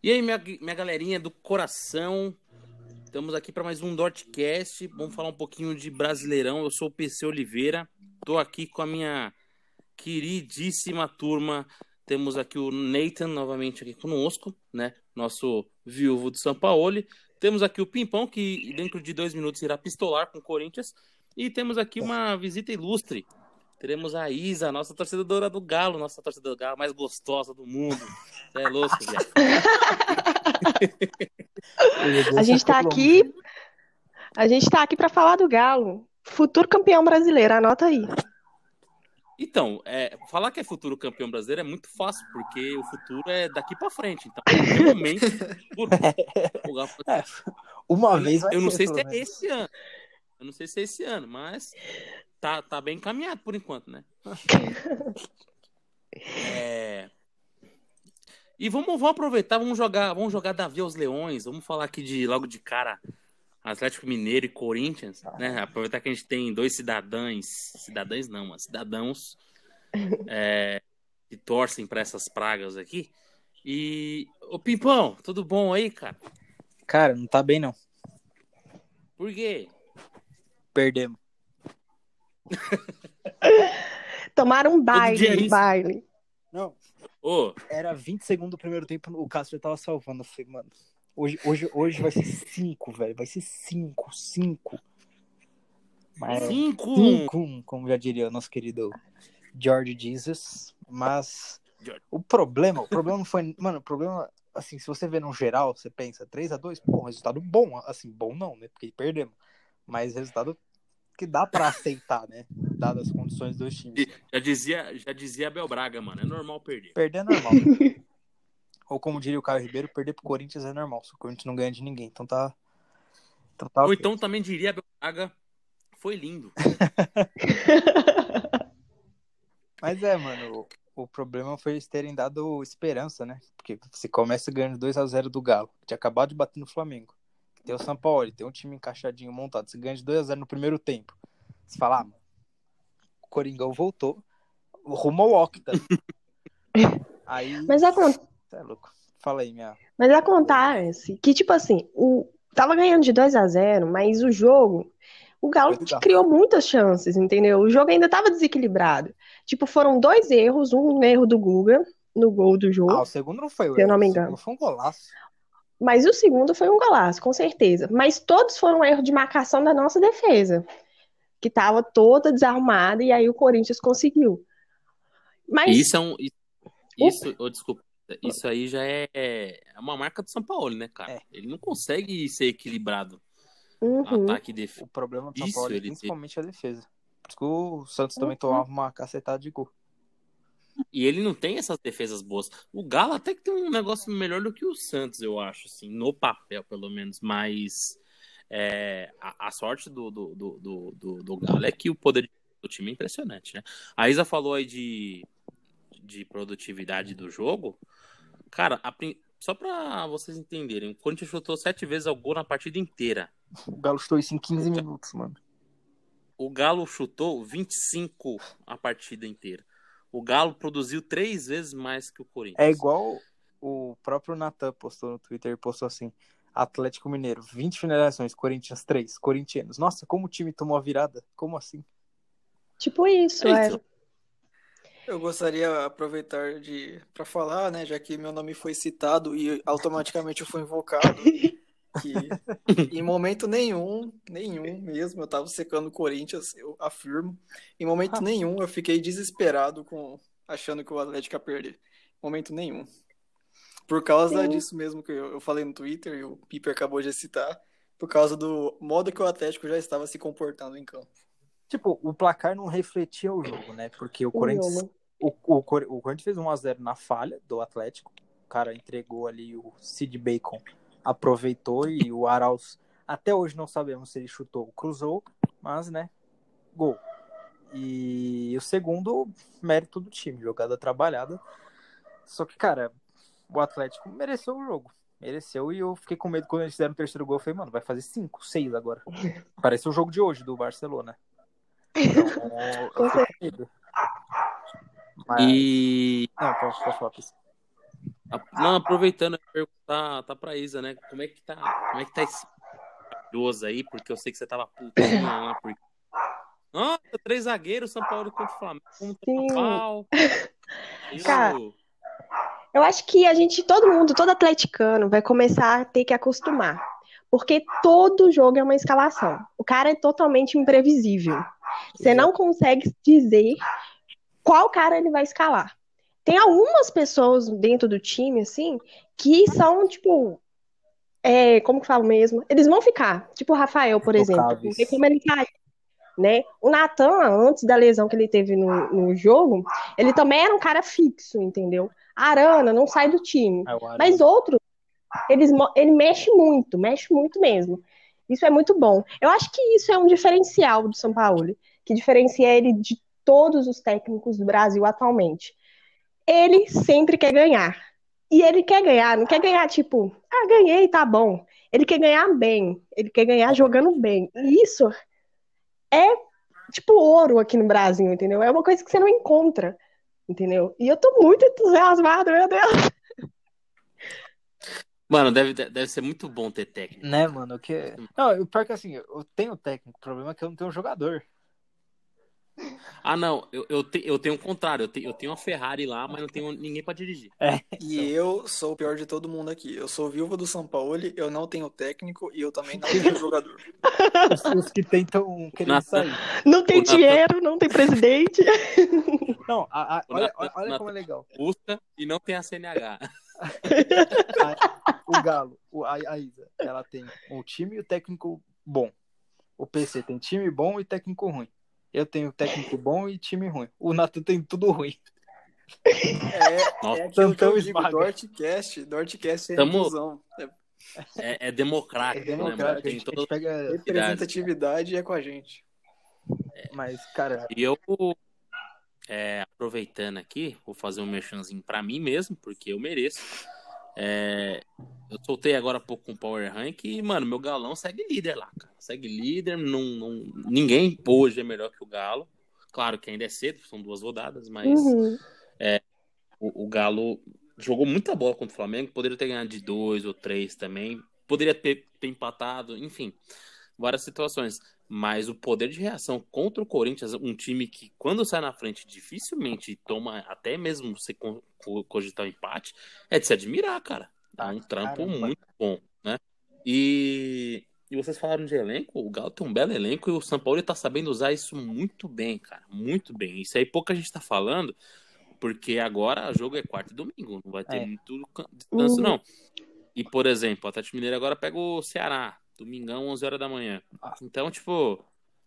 E aí, minha, minha galerinha do coração, estamos aqui para mais um Dortcast. Vamos falar um pouquinho de Brasileirão. Eu sou o PC Oliveira, estou aqui com a minha queridíssima turma. Temos aqui o Nathan novamente aqui conosco, né? Nosso viúvo do São Paulo. Temos aqui o Pimpão, que dentro de dois minutos irá pistolar com o Corinthians. E temos aqui uma visita ilustre. Teremos a Isa, nossa torcedora do Galo, nossa torcedora do Galo mais gostosa do mundo. Você é louco, viado. a gente tá aqui. A gente tá aqui para falar do Galo, futuro campeão brasileiro, anota aí. Então, é, falar que é futuro campeão brasileiro é muito fácil, porque o futuro é daqui para frente. Então, momento, por... é, uma vez vai Eu não ser, sei se é esse ano. Eu não sei se é esse ano, mas tá, tá bem encaminhado por enquanto, né? é... E vamos, vamos aproveitar, vamos jogar, vamos jogar Davi aos Leões, vamos falar aqui de logo de cara Atlético Mineiro e Corinthians, né? Aproveitar que a gente tem dois cidadãos, cidadãos não, mas cidadãos é, que torcem para essas pragas aqui. E o Pimpão, tudo bom aí, cara? Cara, não tá bem não. Por quê? Perdemos. Tomaram um baile, um baile. Não. Oh. Era 20 segundos do primeiro tempo, o Castro já tava salvando. Eu falei, mano, hoje, hoje, hoje vai ser 5, velho. Vai ser 5, 5. 5? 5, como já diria o nosso querido George Jesus. Mas George. o problema, o problema não foi. Mano, o problema, assim, se você vê no geral, você pensa 3x2, pô, resultado bom. Assim, bom não, né? Porque perdemos. Mas resultado que dá para aceitar, né? Dadas as condições dos times. Já dizia, já dizia Abel Braga, mano, é normal perder. Perder é normal. Ou como diria o Caio Ribeiro, perder pro Corinthians é normal. Se o Corinthians não ganha de ninguém, então tá. Então tá Ou okay. então também diria Abel Braga, foi lindo. Mas é, mano, o, o, problema foi eles terem dado esperança, né? Porque você começa ganhando 2 a 0 do Galo, que tinha acabado de bater no Flamengo. Tem o São Paulo, tem um time encaixadinho montado. Você ganha de 2 a 0 no primeiro tempo. Você fala, ah, mano, o Coringão voltou rumo ao Octa. aí. Mas acontece. É louco. Fala aí, minha. Mas acontece que, tipo assim, o... tava ganhando de 2 a 0 mas o jogo. O Galo criou muitas chances, entendeu? O jogo ainda tava desequilibrado. Tipo, foram dois erros, um erro do Guga no gol do jogo. Ah, o segundo não foi o Se eu não me engano. foi um golaço. Mas o segundo foi um golaço, com certeza. Mas todos foram um erro de marcação da nossa defesa, que estava toda desarrumada e aí o Corinthians conseguiu. Mas isso é um isso, oh, desculpa, isso aí já é, é uma marca do São Paulo, né, cara? É. Ele não consegue ser equilibrado. Uhum. Ataque e defesa. O problema do São Paulo é principalmente a defesa. Por isso que o Santos também uhum. tomava uma cacetada de gol. E ele não tem essas defesas boas. O Galo até que tem um negócio melhor do que o Santos, eu acho, assim, no papel, pelo menos. Mas é, a, a, sorte do, do, do, do, do Galo é que o poder do time é impressionante, né? A Isa falou aí de, de produtividade do jogo. Cara, a, só pra vocês entenderem, o Corinthians chutou sete vezes ao gol na partida inteira. O Galo chutou isso em 15 minutos, mano. O Galo chutou 25 a partida inteira. O Galo produziu três vezes mais que o Corinthians. É igual o próprio Natan postou no Twitter, postou assim, Atlético Mineiro, 20 finalizações, Corinthians 3, corintianos. Nossa, como o time tomou a virada? Como assim? Tipo isso, é. é. Eu gostaria de aproveitar de para falar, né, já que meu nome foi citado e automaticamente eu fui invocado, que em momento nenhum, nenhum mesmo, eu tava secando o Corinthians, eu afirmo. Em momento ah. nenhum eu fiquei desesperado com achando que o Atlético ia perder. Em momento nenhum. Por causa Sim. disso mesmo que eu, eu falei no Twitter e o Piper acabou de citar, por causa do modo que o Atlético já estava se comportando em campo. Tipo, o placar não refletia o jogo, né? Porque o Corinthians, o, o, o Corinthians fez 1x0 na falha do Atlético. O cara entregou ali o Sid Bacon aproveitou e o Arauz até hoje não sabemos se ele chutou ou cruzou, mas né, gol. E o segundo, mérito do time, jogada trabalhada. Só que, cara, o Atlético mereceu o jogo. Mereceu e eu fiquei com medo quando eles fizeram o terceiro gol. Eu falei, mano, vai fazer cinco, seis agora. Parece o jogo de hoje do Barcelona. Então, eu fiquei com medo. Mas... E. Não, posso, posso falar, Não, aproveitando, perguntar tá pra Isa, né? Como é que tá, como é que tá esse maravilhoso aí? Porque eu sei que você tava putinha lá, porque... Nossa, três zagueiros, São Paulo contra o Flamengo, Sim. Pau. Cara, eu acho que a gente, todo mundo, todo atleticano vai começar a ter que acostumar. Porque todo jogo é uma escalação. O cara é totalmente imprevisível. Você não consegue dizer qual cara ele vai escalar. Tem algumas pessoas dentro do time, assim, que são, tipo. É, como que falo mesmo? Eles vão ficar. Tipo o Rafael, por exemplo. Não tem como ele cair. Né? O Natan, antes da lesão que ele teve no, no jogo, ele também era um cara fixo, entendeu? A Arana não sai do time. É Mas outros, eles, ele mexe muito, mexe muito mesmo. Isso é muito bom. Eu acho que isso é um diferencial do São Paulo, que diferencia ele de todos os técnicos do Brasil atualmente ele sempre quer ganhar. E ele quer ganhar, não quer ganhar tipo, ah, ganhei, tá bom. Ele quer ganhar bem, ele quer ganhar jogando bem. E isso é tipo ouro aqui no Brasil, entendeu? É uma coisa que você não encontra, entendeu? E eu tô muito entusiasmado, meu Deus. Mano, deve, deve ser muito bom ter técnico. Né, mano? Que... Não, o pior que assim, eu tenho técnico, o problema é que eu não tenho jogador. Ah, não, eu, eu, te, eu tenho o contrário, eu, te, eu tenho uma Ferrari lá, mas não tenho ninguém para dirigir. É, e eu sou o pior de todo mundo aqui. Eu sou viúva do São Paulo, eu não tenho técnico e eu também não tenho jogador. Os, os que tentam querer Nata... sair. Não tem dinheiro, não tem presidente. Não, a, a, olha, olha, olha como é legal. Custa e não tem a CNH. o Galo, a, a Isa, ela tem um time e o técnico bom. O PC tem time bom e técnico ruim. Eu tenho técnico bom e time ruim. O Nato tem tudo ruim. É, Nossa, é aquilo que eu digo, Dortcast. Dortcast é Tamo... inclusão. É, é democrático, é democrático. Né, a gente, todo... a gente pega representatividade e é com a gente. É. Mas, cara... E eu, é, aproveitando aqui, vou fazer um merchanzinho pra mim mesmo, porque eu mereço. É, eu soltei agora há pouco com um Power Rank e, mano, meu galão segue líder lá, cara. Segue líder, não, não, ninguém hoje é melhor que o Galo. Claro que ainda é cedo, são duas rodadas, mas uhum. é, o, o, Galo jogou muita bola contra o Flamengo, poderia ter ganhado de dois ou três também, poderia ter, ter empatado, enfim, várias situações. Mas o poder de reação contra o Corinthians, um time que, quando sai na frente, dificilmente toma até mesmo se cogitar um empate, é de se admirar, cara. É um trampo Caramba. muito bom, né? E, e vocês falaram de elenco, o Galo tem um belo elenco e o São Paulo está sabendo usar isso muito bem, cara. Muito bem. Isso aí pouca gente está falando, porque agora o jogo é quarto e domingo, não vai ter é. muito descanso, uhum. não. E, por exemplo, o Atlético Mineiro agora pega o Ceará. Domingão, 11 horas da manhã. Então, tipo,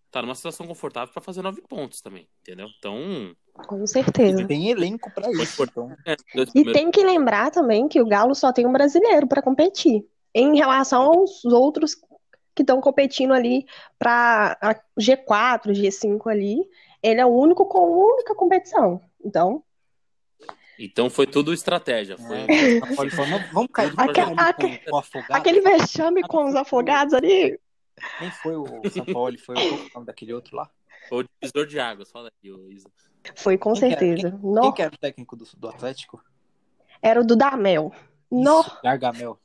tá numa situação confortável para fazer nove pontos também, entendeu? Então. Com certeza. Tem elenco para isso. Então. É, e tem que lembrar também que o Galo só tem um brasileiro para competir. Em relação aos outros que estão competindo ali para G4, G5 ali, ele é o único com única competição. Então, então foi tudo estratégia. Foi... É. vamos cair aquele, aquele, aquele vexame com os afogados ali. Nem foi o São Paulo, foi o nome daquele outro lá? Foi o divisor de águas, fala aí, Isa. Foi com quem certeza. Era, quem, quem, que era o técnico do, do Atlético? Era o Dudamel. No. Gargamel.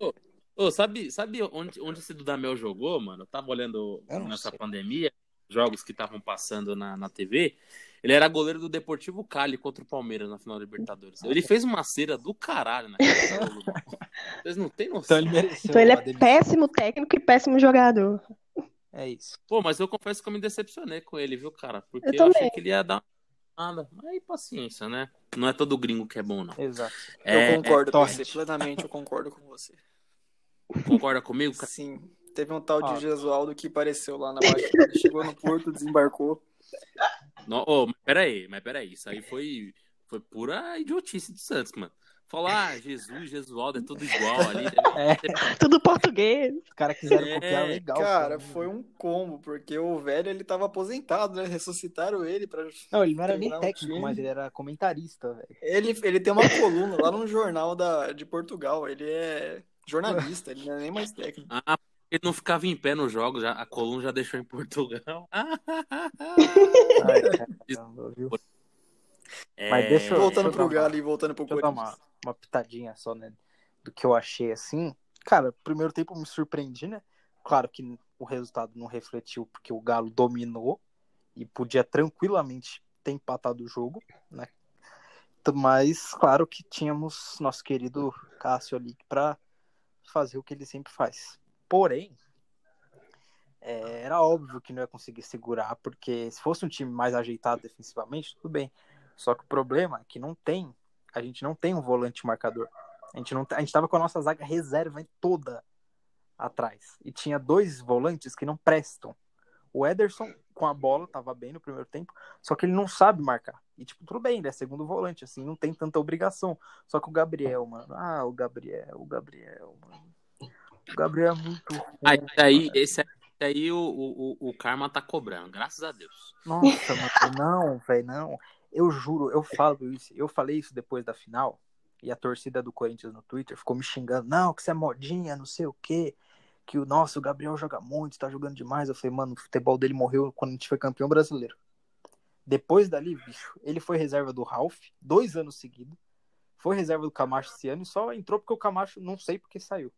Oh, oh, sabe, sabe onde, onde esse Dudamel jogou, mano? Eu tava olhando nessa sei. pandemia, jogos que estavam passando na, na TV. Ele era goleiro do Deportivo Cali contra o Palmeiras na final da Libertadores. Ele fez uma cera do caralho naquele jogo. Vocês não têm noção. Então ele, então ele é péssimo técnico e péssimo jogador. É isso. Pô, mas eu confesso que eu me decepcionei com ele, viu, cara? Porque eu, eu achei que ele ia dar nada. Aí paciência, né? Não é todo gringo que é bom, não. Exato. É, eu concordo é, com você, plenamente eu concordo com você. Concorda comigo, cara? Sim. Teve um tal de Gesualdo que apareceu lá na Baixada, chegou no porto, desembarcou. No, oh, mas peraí, mas peraí, isso aí foi, foi pura idiotice de Santos, mano. Falar, ah, Jesus, Jesualdo, é tudo igual ali. É, tudo português. Os caras quiseram é, copiar legal. Cara, foi um combo, porque o velho ele tava aposentado, né? Ressuscitaram ele pra. Não, ele não era nem técnico, mas ele era comentarista, velho. Ele, ele tem uma coluna lá num jornal da, de Portugal. Ele é jornalista, ele não é nem mais técnico. Ah, ele não ficava em pé nos jogos, já, a Coluna já deixou em Portugal. Ai, É... Mas deixa eu, voltando deixa eu pro Galo e voltando pro Corinthians. Uma, uma pitadinha só, né? Do que eu achei assim. Cara, primeiro tempo me surpreendi, né? Claro que o resultado não refletiu porque o Galo dominou e podia tranquilamente ter empatado o jogo, né? Mas claro que tínhamos nosso querido Cássio ali para fazer o que ele sempre faz. Porém, é, era óbvio que não ia conseguir segurar, porque se fosse um time mais ajeitado defensivamente, tudo bem. Só que o problema é que não tem, a gente não tem um volante marcador. A gente não, a gente tava com a nossa zaga reserva toda atrás e tinha dois volantes que não prestam. O Ederson com a bola tava bem no primeiro tempo, só que ele não sabe marcar. E tipo, tudo bem, ele é segundo volante, assim, não tem tanta obrigação. Só que o Gabriel, mano, ah, o Gabriel, o Gabriel, mano. O Gabriel é muito ruim. Aí, aí esse aí o, o, o Karma tá cobrando, graças a Deus. Nossa, mano, não, velho, não. Eu juro, eu falo isso. Eu falei isso depois da final. E a torcida do Corinthians no Twitter ficou me xingando. Não, que você é modinha, não sei o quê. Que o nosso Gabriel joga muito, tá jogando demais. Eu falei, mano, o futebol dele morreu quando a gente foi campeão brasileiro. Depois dali, bicho, ele foi reserva do Ralph, dois anos seguidos. Foi reserva do Camacho esse ano e só entrou porque o Camacho, não sei porque saiu.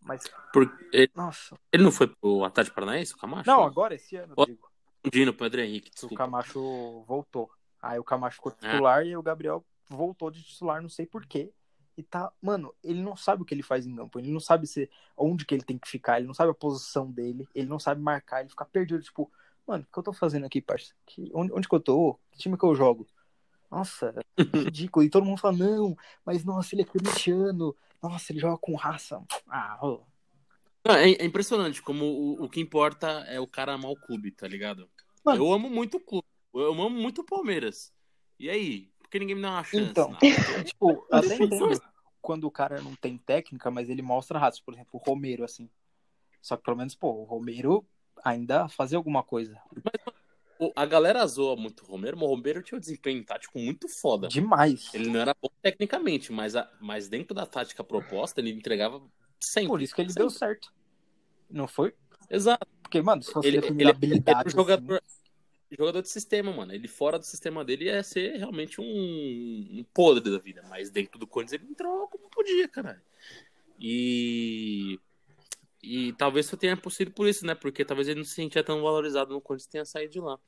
Mas. Por... Ele... Nossa. Ele não foi pro Atlético Paranaense, o Camacho? Não, agora esse ano, o... digo. Dino, Pedro Henrique. Desculpa. O Camacho voltou. Aí o Camacho ficou é. titular é. e o Gabriel voltou de titular, não sei porquê. E tá, mano, ele não sabe o que ele faz em campo, ele não sabe se, onde que ele tem que ficar, ele não sabe a posição dele, ele não sabe marcar, ele fica perdido, tipo, mano, o que eu tô fazendo aqui, parça? Que, onde, onde que eu tô? Que time que eu jogo? Nossa, ridículo. E todo mundo fala, não, mas nossa, ele é corintiano, nossa, ele joga com raça. Ah, oh. Não, é, é, impressionante como o, o que importa é o cara amar o clube, tá ligado? Mano, eu amo muito o clube, eu amo muito o Palmeiras. E aí? Por que ninguém me dá uma chance? Então, tipo, até entendo quando o cara não tem técnica, mas ele mostra raça. Por exemplo, o Romero, assim. Só que pelo menos, pô, o Romero ainda fazia alguma coisa. Mas, a galera zoa muito o Romero, mas o Romero tinha um desempenho tático muito foda. Demais. Ele não era bom tecnicamente, mas, a, mas dentro da tática proposta, ele entregava sempre. Por isso que ele sempre. deu certo. Não foi? Exato. Porque, mano, se fosse ele, ele, habilidade. Ele, jogador, assim... jogador de sistema, mano. Ele fora do sistema dele ia ser realmente um, um podre da vida. Mas dentro do Corinthians ele entrou como podia, cara. E. E talvez só tenha possível por isso, né? Porque talvez ele não se sentia tão valorizado no Corinthians tenha saído de lá.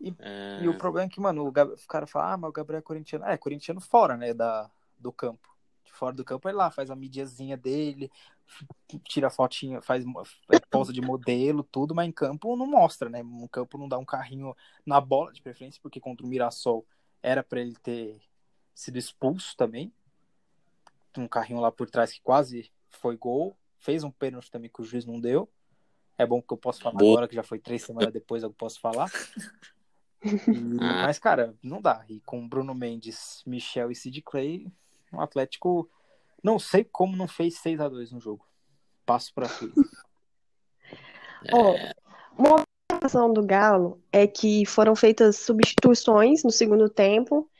E, é... e o problema é que, mano, o, Gab... o cara fala, ah, mas o Gabriel é corintiano. É, corintiano fora, né, da, do campo. De fora do campo, ele lá faz a mídiazinha dele, tira fotinha, faz posa de modelo, tudo, mas em campo não mostra, né? No campo não dá um carrinho na bola, de preferência, porque contra o Mirassol era para ele ter sido expulso também. Um carrinho lá por trás que quase foi gol. Fez um pênalti também que o juiz não deu. É bom que eu posso falar Boa. agora, que já foi três semanas depois, eu posso falar. E, ah. mas, cara, não dá. E com Bruno Mendes, Michel e Sid Clay, o Atlético não sei como não fez 6 a 2 no jogo. Passo para tu. Oh, uma observação do Galo é que foram feitas substituições no segundo tempo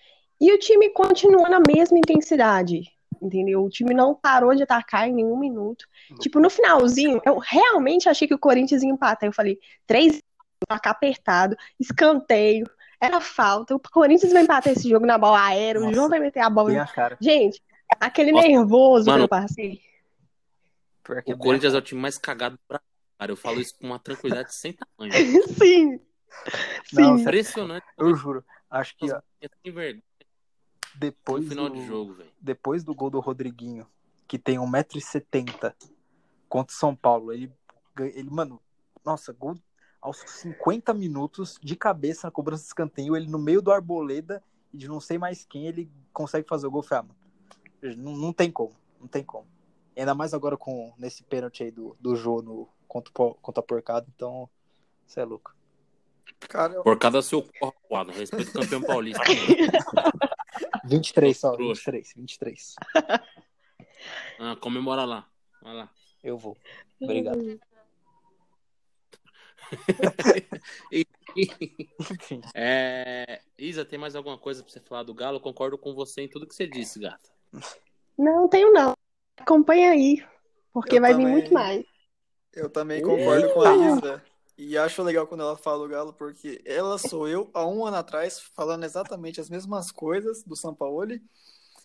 e o time continua na mesma intensidade. Entendeu? O time não parou de atacar em nenhum minuto. Tipo, no finalzinho, eu realmente achei que o Corinthians ia empatar. Eu falei, três atacar apertado, escanteio, era falta. O Corinthians vai empatar esse jogo na bola aérea, Nossa, o João vai meter a bola. A Gente, aquele Nossa, nervoso mano, que eu passei. O Corinthians é o time mais cagado pra cara. Eu falo isso com uma tranquilidade sem tamanho. Sim. Não, Sim. Impressionante. Eu juro. Acho que. Ó, depois final do, de jogo, véio. Depois do gol do Rodriguinho, que tem 1,70m contra o São Paulo, ele, ele, mano, nossa, gol aos 50 minutos, de cabeça na cobrança de escanteio, ele no meio do Arboleda e de não sei mais quem, ele consegue fazer o gol. Falei, ah, não, não tem como, não tem como. Ainda mais agora com nesse pênalti aí do, do Jô no, contra, contra a Porcada, então você é louco. Cara, eu... Porcada é seu corpo, respeito o campeão paulista. 23 só, 23, 23. Ah, comemora lá. Vai lá. Eu vou. Obrigado. é... Isa, tem mais alguma coisa pra você falar do Galo? Eu concordo com você em tudo que você disse, gata. Não, tenho não. Acompanha aí, porque eu vai também... vir muito mais. Eu também concordo com a Isa. E acho legal quando ela fala o Galo, porque ela sou eu há um ano atrás falando exatamente as mesmas coisas do São Paulo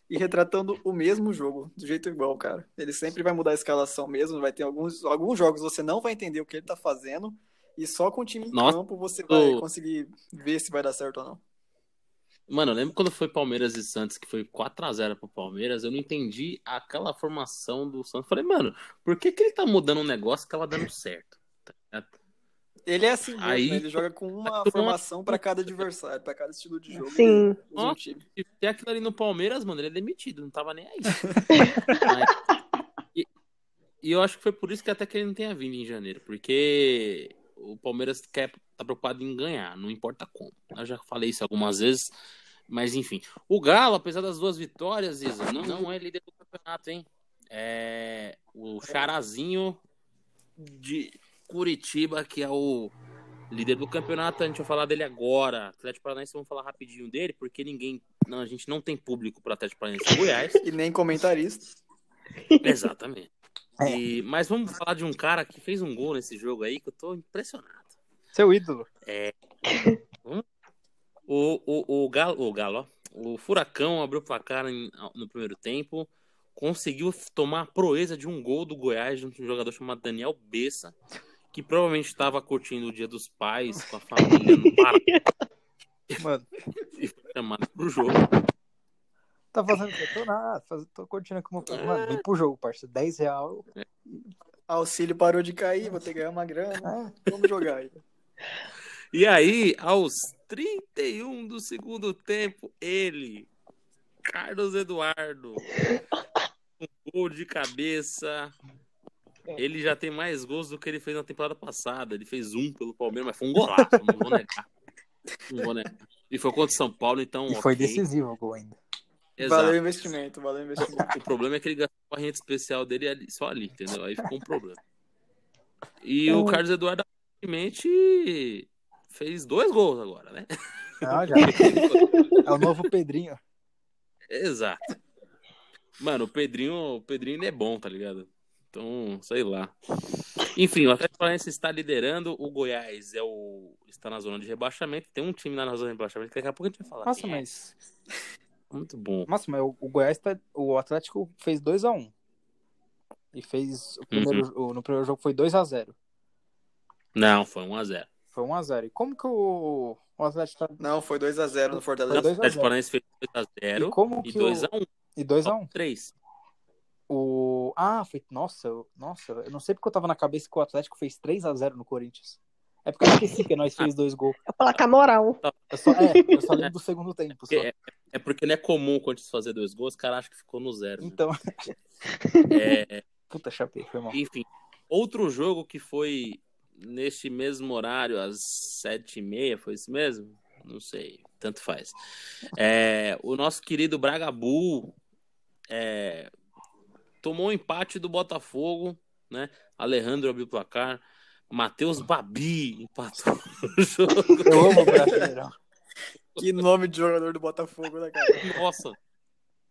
e retratando o mesmo jogo, do jeito igual, cara. Ele sempre vai mudar a escalação mesmo, vai ter alguns, alguns jogos você não vai entender o que ele tá fazendo, e só com o time em Nossa, campo você vai conseguir ver se vai dar certo ou não. Mano, eu lembro quando foi Palmeiras e Santos, que foi 4x0 pro Palmeiras, eu não entendi aquela formação do Santos. Falei, mano, por que, que ele tá mudando um negócio que tava dando certo? Ele é assim mesmo, Aí, né? ele joga com uma formação para cada adversário, para cada estilo de jogo. Sim. Um se tem aquilo ali no Palmeiras, mano, ele é demitido, não tava nem aí. Mas, e, e, eu acho que foi por isso que até que ele não tenha vindo em janeiro, porque o Palmeiras quer tá preocupado em ganhar, não importa como. Eu já falei isso algumas vezes, mas enfim. O Galo, apesar das duas vitórias, Isa, não, não é líder do campeonato, hein? É o Charazinho de Curitiba, que é o líder do campeonato. A gente vai falar dele agora. Atlético Paranaense, vamos falar rapidinho dele, porque ninguém. Não, a gente não tem público para Atlético Paranaense e Goiás. e nem comentarista. Exatamente. É. E, mas vamos falar de um cara que fez um gol nesse jogo aí que eu tô impressionado. Seu ídolo. É. o, o, o Galo, o Galo, ó, o Furacão abriu o placar no primeiro tempo conseguiu tomar a proeza de um gol do Goiás de um jogador chamado Daniel Bessa, que provavelmente estava curtindo o Dia dos Pais com a família no Pará. Mano. E foi chamado pro jogo. Tá fazendo o que? Tô nada, tô curtindo como. Mano, vem pro jogo, parceiro. 10 real. É. Auxílio parou de cair, vou ter que ganhar uma grana. É. Vamos jogar aí. E aí, aos 31 do segundo tempo, ele, Carlos Eduardo, um gol de cabeça. É. Ele já tem mais gols do que ele fez na temporada passada. Ele fez um pelo Palmeiras, mas foi um golaço, não vou negar. Não vou negar. E foi contra o São Paulo, então. E foi okay. decisivo o gol ainda. Exato. Valeu o investimento, valeu o investimento. O problema é que ele gastou a renda especial dele ali, só ali, entendeu? Aí ficou um problema. E o Carlos Eduardo aparentemente fez dois gols agora, né? Ah, já. É o novo Pedrinho. Exato. Mano, o Pedrinho, o Pedrinho é bom, tá ligado? Então, sei lá. Enfim, o Atlético Paranaense está liderando, o Goiás é o está na zona de rebaixamento. Tem um time na zona de rebaixamento que daqui a pouco a gente vai falar. Nossa, é. mas muito bom. Nossa, mas o Goiás tá, o Atlético fez 2 x 1. Um. E fez o primeiro, uhum. no primeiro jogo foi 2 x 0. Não, foi 1 x 0. Foi 1 x 0. E como que o, o Atlético tá... Não, foi 2 x 0 no Fortaleza. O Atlético Paranaense fez 2 x 0 e, como que e 2 x 1. E 2x1? Um. 3. O... Ah, foi. Nossa, eu... Nossa, eu não sei porque eu tava na cabeça que o Atlético fez 3x0 no Corinthians. É porque eu esqueci que nós fez dois gols. É placar moral. Eu só, é, eu só lembro do segundo tempo. Só. É, é, porque não é comum o Corinthians fazer dois gols, o cara acha que ficou no zero. Né? Então. É... Puta, chapei, foi mal. Enfim, outro jogo que foi neste mesmo horário, às sete e meia, foi isso mesmo? Não sei, tanto faz. É, o nosso querido Bragabu é, tomou um empate do Botafogo, né? Alejandro abriu o placar. Matheus Babi empatou o jogo. Eu amo o Brasileirão. que nome de jogador do Botafogo, né, cara? Nossa.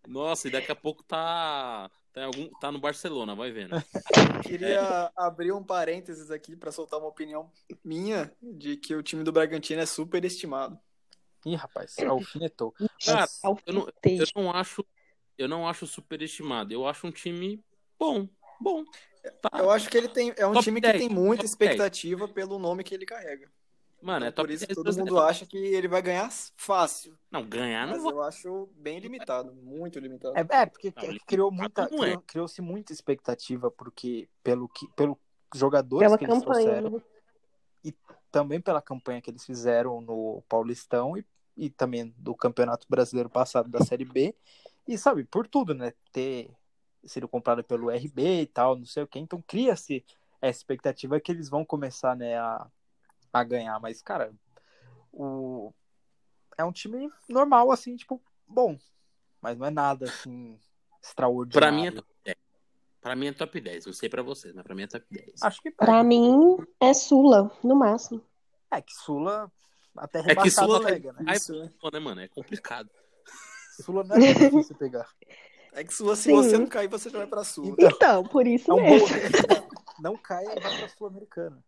Nossa, e daqui a pouco tá, tá, algum, tá no Barcelona, vai vendo. Queria é. abrir um parênteses aqui para soltar uma opinião minha de que o time do Bragantino é super estimado. Ih, rapaz, alfinetou. Cara, eu não, eu não acho eu não acho superestimado. Eu acho um time bom. Bom. Tá. Eu acho que ele tem. É um top time 10, que tem muita expectativa 10. pelo nome que ele carrega. Mano, então, é top Por isso 10, todo mundo acha que ele vai ganhar fácil. Não, ganhar não Mas eu acho bem limitado, muito limitado. É, é porque não, criou muita, criou, é. criou-se muita expectativa porque pelo que pelo jogadores pela que eles campanha, trouxeram né? e também pela campanha que eles fizeram no Paulistão e, e também do Campeonato Brasileiro passado da Série B e sabe, por tudo, né? Ter sido comprado pelo RB e tal, não sei o que. Então cria-se essa expectativa que eles vão começar, né, a, a ganhar. Mas, cara, o... é um time normal, assim, tipo, bom. Mas não é nada, assim, extraordinário. Pra mim é top 10. Pra mim é top 10. Não sei pra vocês, mas pra mim é top 10. Acho que pra mim é Sula, no máximo. É que Sula até é que Sula pega, né? Aí, Isso, né, mano? É complicado. Sula não é difícil pegar. É que Sula, se Sim. você não cair, você já vai pra Sula. Então, então por isso é um mesmo. Não caia e vai pra Sul-Americana.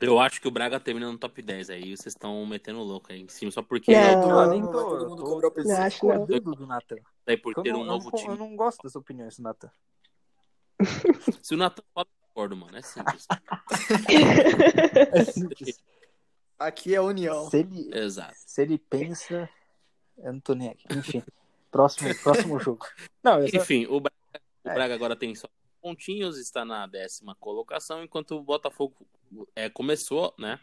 Eu acho que o Braga termina no top 10 aí. Vocês estão metendo louco aí em cima, só porque. Não. Eu Não, nem não, tô, vai todo mundo tô, tô Não acho não. do Natan. Daí por Eu ter não, um novo não- eu time. não gosto dessa opinião, esse Natan. Se o Natan fala, eu concordo, mano. É simples. É simples. Aqui é a união. Se ele, Exato. se ele pensa, eu não tô nem aqui. Enfim, próximo, próximo jogo. Não, eu só- Enfim, o Braga, o É. Braga agora tem só pontinhos, está na décima colocação, enquanto o Botafogo é, começou, né?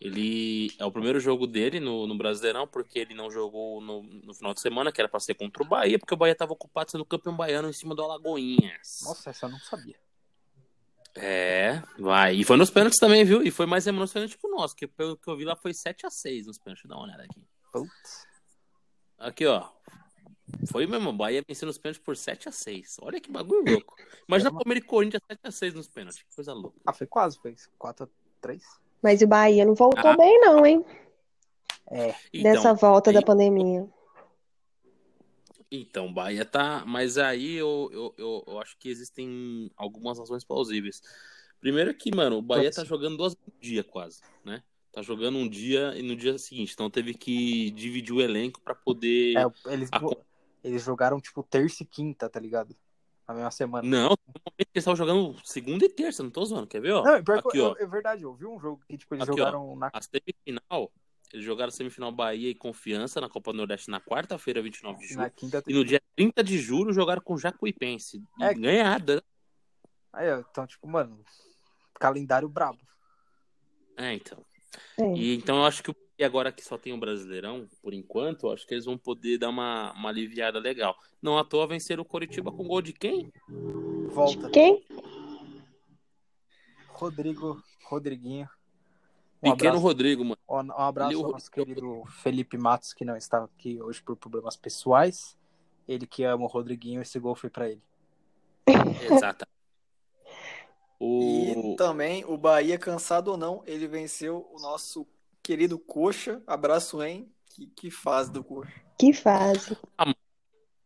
Ele é o primeiro jogo dele no, no Brasileirão, porque ele não jogou no, no final de semana, que era para ser contra o Bahia, porque o Bahia estava ocupado sendo campeão baiano em cima do Alagoinhas. Nossa, essa eu não sabia. É, vai. E foi nos pênaltis também, viu? E foi mais emocionante que o nosso, que pelo que eu vi lá foi 7x6 nos pênaltis. Deixa eu dar uma olhada aqui. Putz. Aqui, ó. Foi mesmo, o Bahia vencendo nos pênaltis por 7x6. Olha que bagulho louco. Imagina É uma- Palmeiras e Corinthians 7x6 nos pênaltis. Que coisa louca. Ah, foi quase, foi 4x3. Mas o Bahia não voltou Ah. bem, não, hein? É, Então, Dessa volta da aí- pandemia. Então, o Bahia tá. Mas aí eu, eu, eu, eu acho que existem algumas razões plausíveis. Primeiro que, mano, o Bahia tá jogando duas vezes no dia quase, né? Tá jogando um dia e no dia seguinte. Então teve que dividir o elenco pra poder. é, eles, A- eles jogaram tipo terça e quinta, tá ligado? Na mesma semana. Não, eles estavam jogando segunda e terça, não tô zoando, quer ver, ó? Não, é aqui, eu- ó. é verdade, eu vi um jogo que tipo, eles Aqui, ó. jogaram na. A semifinal, eles jogaram a semifinal Bahia e Confiança na Copa do Nordeste na quarta-feira, 29 de julho. Na quinta. E no dia 30 de julho jogaram com o Jacuipense. É. ganharam. né? Aí, então, tipo, mano, calendário brabo. É, então. É. E então eu acho que e agora que só tem o Brasileirão, por enquanto, eu acho que eles vão poder dar uma, uma aliviada legal. Não à toa vencer o Coritiba com gol de quem? Volta. Quem? Rodrigo, Rodriguinho. Um Pequeno abraço, Rodrigo, mano. um abraço Ele- ao nosso querido Felipe Matos, que não está aqui hoje por problemas pessoais. Ele que ama o Rodriguinho, esse gol foi pra ele. Exato. E O... também o Bahia, cansado ou não, ele venceu o nosso querido Coxa. Abraço, hein? Que, que fase do Coxa. Que fase.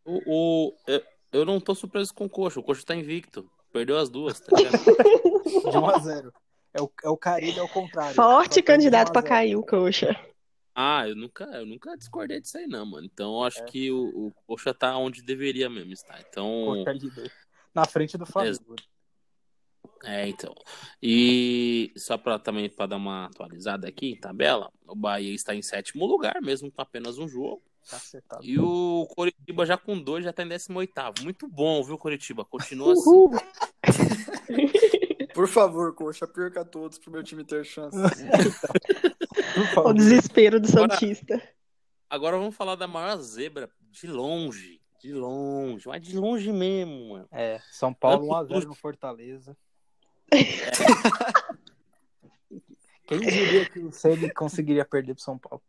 O, o- eu, eu não tô surpreso com o Coxa. O Coxa tá invicto. Perdeu as duas, tá ligado? De 1 a 0 É o, é o Carilho ao contrário. Forte perde candidato de 1 a pra 0. cair o coxa. ah, eu nunca, eu nunca discordei disso aí, não, mano. Então eu acho É. que o, o Coxa tá onde deveria mesmo estar. Então. É. Na frente do Flamengo. É, então. E só para também para dar uma atualizada aqui, em tabela, o Bahia está em sétimo lugar, mesmo com apenas um jogo. Tá acertado. E o Coritiba já com dois já tá em 18 Muito bom, viu, Coritiba? Continua assim. Por favor, Coxa, perca todos pro meu time ter chance. O desespero do Agora- Santista. Agora vamos falar da maior zebra de longe. De longe, mas de longe mesmo, mano. É, São Paulo 1x0 no Fortaleza. Quem diria que o Ceni conseguiria perder pro São Paulo?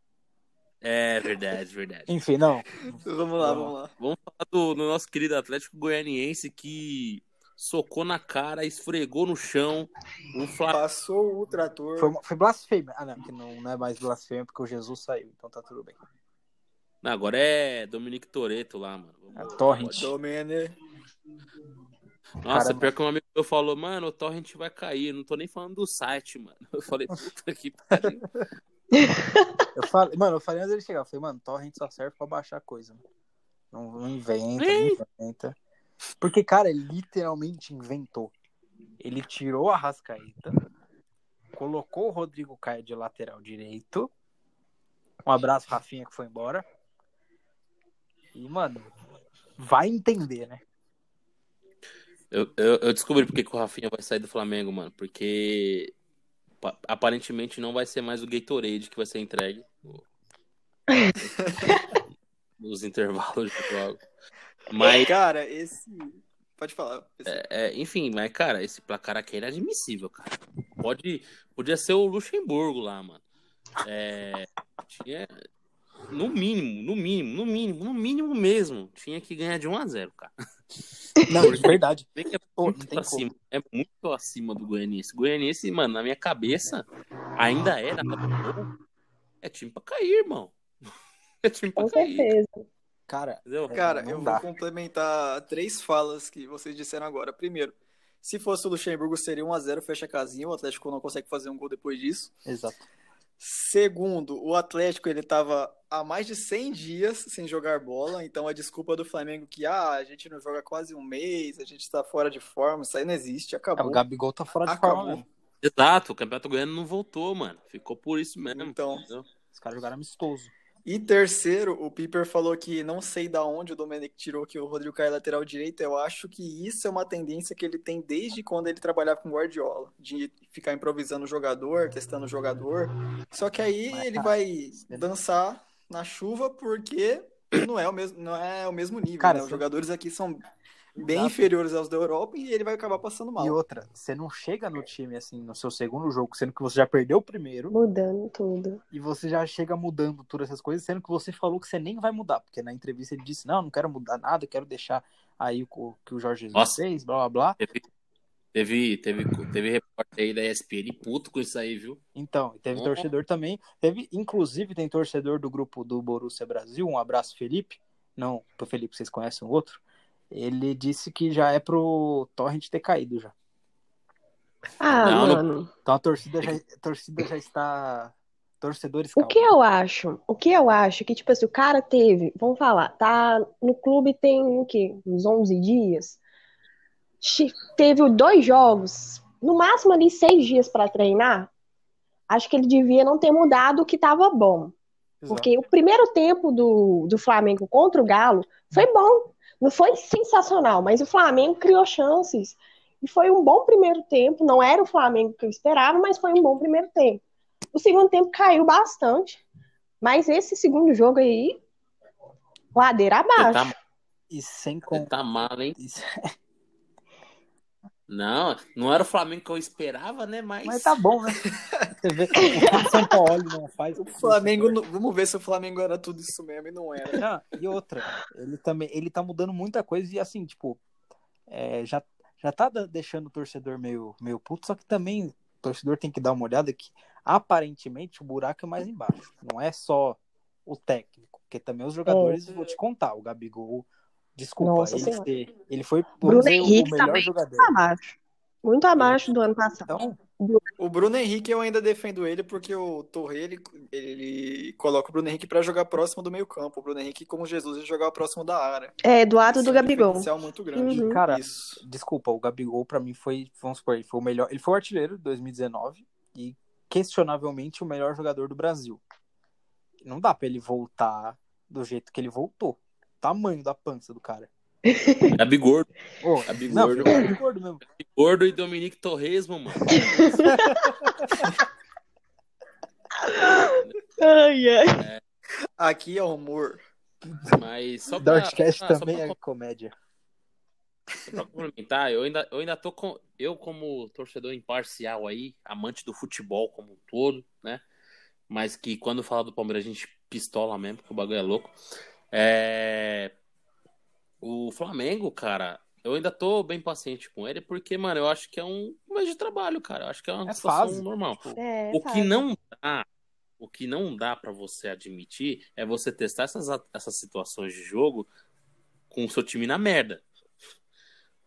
É verdade, verdade. Enfim, não. vamos lá, vamos lá. Vamos falar do, do nosso querido Atlético Goianiense que socou na cara, esfregou no chão. O Flamengo. Passou o trator. Foi, foi blasfêmia. Ah, não, que não, não é mais blasfêmia porque o Jesus saiu, então tá tudo bem. Não, agora é Dominique Toreto lá, mano. É Torrent. Domene. Nossa, Cara, pior que um amigo meu falou, mano, o Torrent vai cair. Não tô nem falando do site, mano. Eu falei, puta que pariu. Eu falei, mano, eu falei antes dele chegar, eu falei, mano, Torrent só serve pra baixar coisa. Mano. Não, não inventa, não inventa. Porque, cara, ele literalmente inventou. Ele tirou a Rascaeta, colocou o Rodrigo Caio de lateral direito. Um abraço, Rafinha, que foi embora. E, mano, vai entender, né? Eu, eu, eu descobri porque que o Rafinha vai sair do Flamengo, mano. Porque pa- aparentemente não vai ser mais o Gatorade que vai ser entregue nos intervalos de jogo. Mas, Cara, esse. Pode falar. é, é, enfim, mas, cara, esse placar aqui é inadmissível, cara. Pode, podia ser o Luxemburgo lá, mano. É, tinha, no mínimo, no mínimo, no mínimo, no mínimo mesmo, tinha que ganhar de 1 a 0 cara. Não, de verdade. É muito acima, é muito acima do Goianiense. Goianiense, mano, na minha cabeça, ainda é, na é time pra cair, irmão. É time pra Com cair, certeza. Cara, entendeu? Cara, não eu dá. vou complementar três falas que vocês disseram agora. Primeiro, Se fosse o Luxemburgo, seria 1x0, fecha a casinha. O Atlético não consegue fazer um gol depois disso. Exato. Segundo, o Atlético ele estava há mais de 100 dias sem jogar bola, então a desculpa do Flamengo que ah, a gente não joga quase um mês, a gente está fora de forma, isso aí não existe, acabou. É, o Gabigol tá fora de Acabou. forma mesmo. Exato, o Campeonato Goiano não voltou, mano. Ficou por isso mesmo. Então. entendeu? Os caras jogaram amistoso. E terceiro, o Piper falou que não sei da onde o Domenech tirou que o Rodrigo Caio é lateral direito. Eu acho que isso é uma tendência que ele tem desde quando ele trabalhava com Guardiola, de ficar improvisando o jogador, testando o jogador. Só que aí ele cara, vai dançar na chuva porque não é o mesmo, não é o mesmo nível, Cara, né? Os jogadores aqui são bem Exato. inferiores aos da Europa e ele vai acabar passando mal. E outra, você não chega no time assim, no seu segundo jogo, sendo que você já perdeu o primeiro, Mudando tudo. e você já chega mudando todas essas coisas, sendo que você falou que você nem vai mudar, porque na entrevista ele disse, não, não quero mudar nada, quero deixar aí o que o Jorge Jesus Nossa. fez, blá blá blá. Teve, teve, teve, teve repórter aí da ESPN puto com isso aí, viu? Então, e teve torcedor também. Teve, inclusive, tem torcedor do grupo do Borussia Brasil. Um abraço, Felipe. Não, pro Felipe, vocês conhecem o outro. Ele disse que já é pro Torrent ter caído já. Ah, Não, não- mano. Então a torcida já, a torcida já está. Torcedores O calma. que eu acho? O que eu acho que, tipo assim, o cara teve, vamos falar, tá no clube tem o quê? Uns 11 dias. Teve dois jogos, no máximo ali seis dias pra treinar. Acho que ele devia não ter mudado o que tava bom. Exato. Porque o primeiro tempo do, do Flamengo contra o Galo foi bom. Não foi sensacional, mas o Flamengo criou chances. E foi um bom primeiro tempo. Não era o Flamengo que eu esperava, mas foi um bom primeiro tempo. O segundo tempo caiu bastante. Mas esse segundo jogo aí, ladeira Ele abaixo. tá, E sem com... tá mal, hein? Não, não era o Flamengo que eu esperava, né? Mas. Mas tá bom, né? Você vê o que o São Paulo não faz. O Flamengo, não- vamos ver se o Flamengo era tudo isso mesmo e não era. Não, e outra, ele também, ele tá mudando muita coisa e assim, tipo, é, já, já tá deixando o torcedor meio, meio puto, só que também o torcedor tem que dar uma olhada que aparentemente o buraco é mais embaixo. Não é só o técnico, porque também os jogadores, vou te contar, o Gabigol, desculpa, Nossa ele, ele foi Bruno dizer, o Henrique melhor também jogador. Muito abaixo. Muito abaixo do ano passado. Então, O Bruno Henrique eu ainda defendo ele porque o Torre ele, ele coloca o Bruno Henrique pra jogar próximo do meio campo. O Bruno Henrique, como Jesus, ele jogava próximo da área. É, do lado Isso do é um Gabigol. diferencial muito grande. Uhum. Cara, Isso. desculpa, o Gabigol pra mim foi, vamos supor, ele foi o melhor, ele foi o artilheiro de 2019 e questionavelmente o melhor jogador do Brasil. Não dá pra ele voltar do jeito que ele voltou. Tamanho da pança do cara. Gabigordo. Ô, Gabigordo. não, ficou Gabigordo mesmo. Gordo e Dominique Torresmo, mano. Ai, ai. Aqui é humor. Mas só pra, Dortcast ah, só também pra é comédia. Só pra complementar, eu ainda, eu ainda tô com. Eu, como torcedor imparcial aí, amante do futebol como um todo, né? Mas que quando fala do Palmeiras a gente pistola mesmo, porque o bagulho é louco. É... O Flamengo, cara, eu ainda tô bem paciente com ele, porque, mano, eu acho que é um mês de trabalho, cara. Eu acho que é uma É situação fase. normal. Tipo, É, O que não dá, o que não dá para você admitir é você testar essas, essas situações de jogo com o seu time na merda.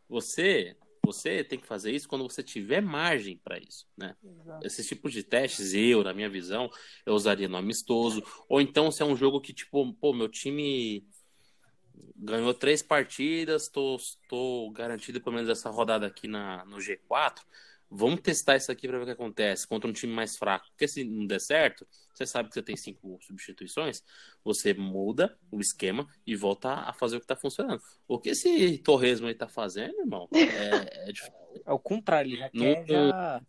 Você, você tem que fazer isso quando você tiver margem para isso, né? Esses tipos de testes, eu, na minha visão, eu usaria no amistoso. Ou então, se é um jogo que, tipo, pô, meu time ganhou três partidas, tô, tô garantido pelo menos essa rodada aqui na, no G4. Vamos testar isso aqui para ver o que acontece contra um time mais fraco. Porque se não der certo, você sabe que você tem cinco substituições, você muda o esquema e volta a fazer o que tá funcionando. O que esse Torresmo aí tá fazendo, irmão, é, é difícil. É o contrário, ele já Não- quer já...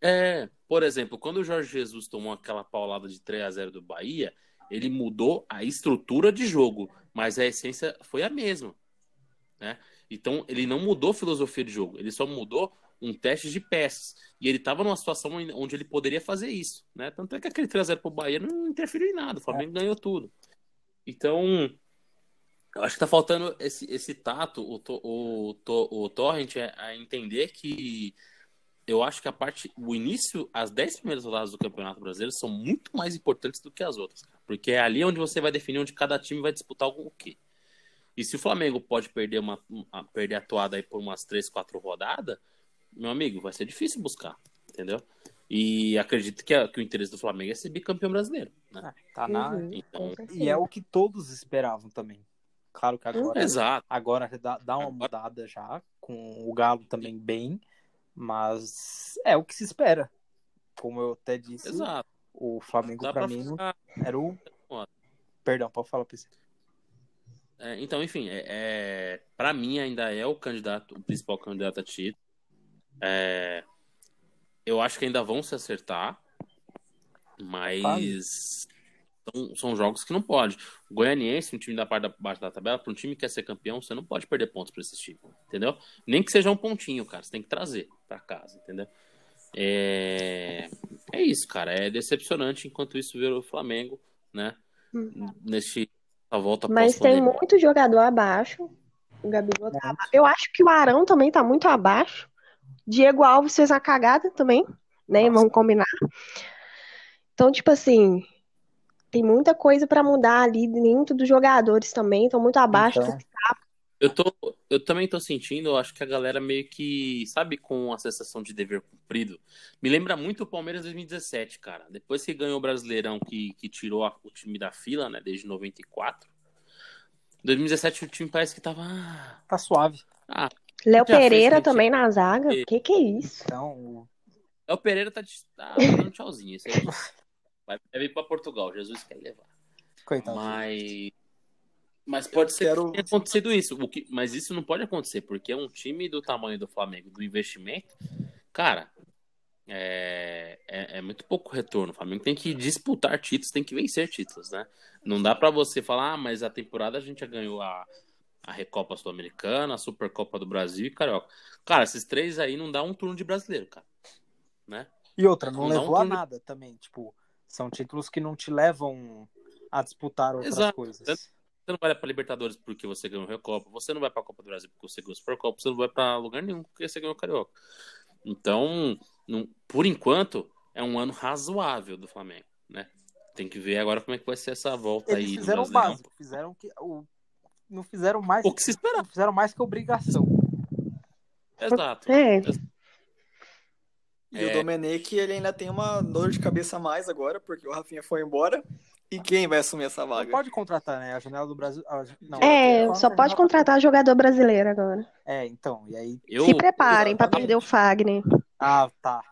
É, por exemplo, quando o Jorge Jesus tomou aquela paulada de 3 a 0 do Bahia, ele mudou a estrutura de jogo, mas a essência foi a mesma, né? Então, ele não mudou a filosofia de jogo, ele só mudou um teste de peças. E ele estava numa situação onde ele poderia fazer isso, né? Tanto é que aquele 3 a 0 pro Bahia não interferiu em nada, o Flamengo ganhou tudo. Então, eu acho que tá faltando esse, esse tato, o, o, to- o Torrent é, a entender que eu acho que a parte, o início, as 10 primeiras rodadas do Campeonato Brasileiro são muito mais importantes do que as outras, porque é ali onde você vai definir onde cada time vai disputar algum o quê. E se o Flamengo pode perder, uma, perder a toada aí por umas três, quatro rodadas, meu amigo, vai ser difícil buscar, entendeu? E acredito que, a, que o interesse do Flamengo é ser bicampeão brasileiro. Né? Ah, tá na... Uhum, então... E é o que todos esperavam também. Claro que agora, Exato. agora dá, dá uma mudada já, com o Galo também bem, mas é o que se espera. Como eu até disse, Exato. o Flamengo para mim ficar... era o. Perdão, pode falar, PC. É, então, enfim, é, é para mim ainda é o candidato, o principal candidato a título. É, eu acho que ainda vão se acertar, mas são, são, jogos que não pode. O Goianiense, um time da parte da baixo da tabela, para um time que quer ser campeão, você não pode perder pontos para esse time, entendeu? Nem que seja um pontinho, cara, você tem que trazer para casa, entendeu? É... é isso, cara, é decepcionante enquanto isso ver o Flamengo, né? Hum. Neste a volta Mas tem muito jogador abaixo. O Gabigol tá abaixo. Eu acho que o Arão também tá muito abaixo. Diego Alves fez a cagada também, né? Nossa. Vamos combinar. Então, tipo assim, tem muita coisa para mudar ali dentro dos jogadores também, estão muito abaixo então, do eu tô, eu também tô sentindo, eu acho que a galera meio que, sabe, com a sensação de dever cumprido. Me lembra muito o Palmeiras 2017, cara. Depois que ganhou o Brasileirão, que, que tirou a, o time da fila, né, desde 94. 2017 o time parece que tava. Tá suave. Ah, Léo Pereira também na zaga. O que que é isso? Então, Léo Pereira tá, tá dando tchauzinho. Esse aí vai, vir pra Portugal. Jesus quer levar. Coitado. Mas. Mas pode ser quero... que tenha acontecido isso. O que, mas isso não pode acontecer, porque é um time do tamanho do Flamengo, do investimento, cara, é, é, é, muito pouco retorno. O Flamengo tem que disputar títulos, tem que vencer títulos, né? Não dá para você falar, ah, mas a temporada a gente já ganhou a, a Recopa Sul-Americana, a Supercopa do Brasil e Carioca. Cara, esses três aí não dá um turno de brasileiro, cara. Né? E outra, não, não levou um a nada de... também. Tipo, são títulos que não te levam a disputar outras Exato. coisas. Você não vai para Libertadores porque você ganhou a Recopa, você não vai para a Copa do Brasil porque você ganhou a Supercopa, você não vai para lugar nenhum porque você ganhou o Carioca. Então, não, por enquanto, é um ano razoável do Flamengo, né? Tem que ver agora como é que vai ser essa volta Eles aí. Fizeram o básico, fizeram que o não fizeram mais o que se espera. Fizeram mais que obrigação. Exato. É. E é. o Domenech, ele ainda tem uma dor de cabeça a mais agora, porque o Rafinha foi embora. E quem vai assumir essa vaga? Não pode contratar, né? A janela do Brasil. Não, é, só pode contratar jogador brasileiro agora. É, então. E aí. Eu... Se preparem para perder o Fagner. Ah, tá.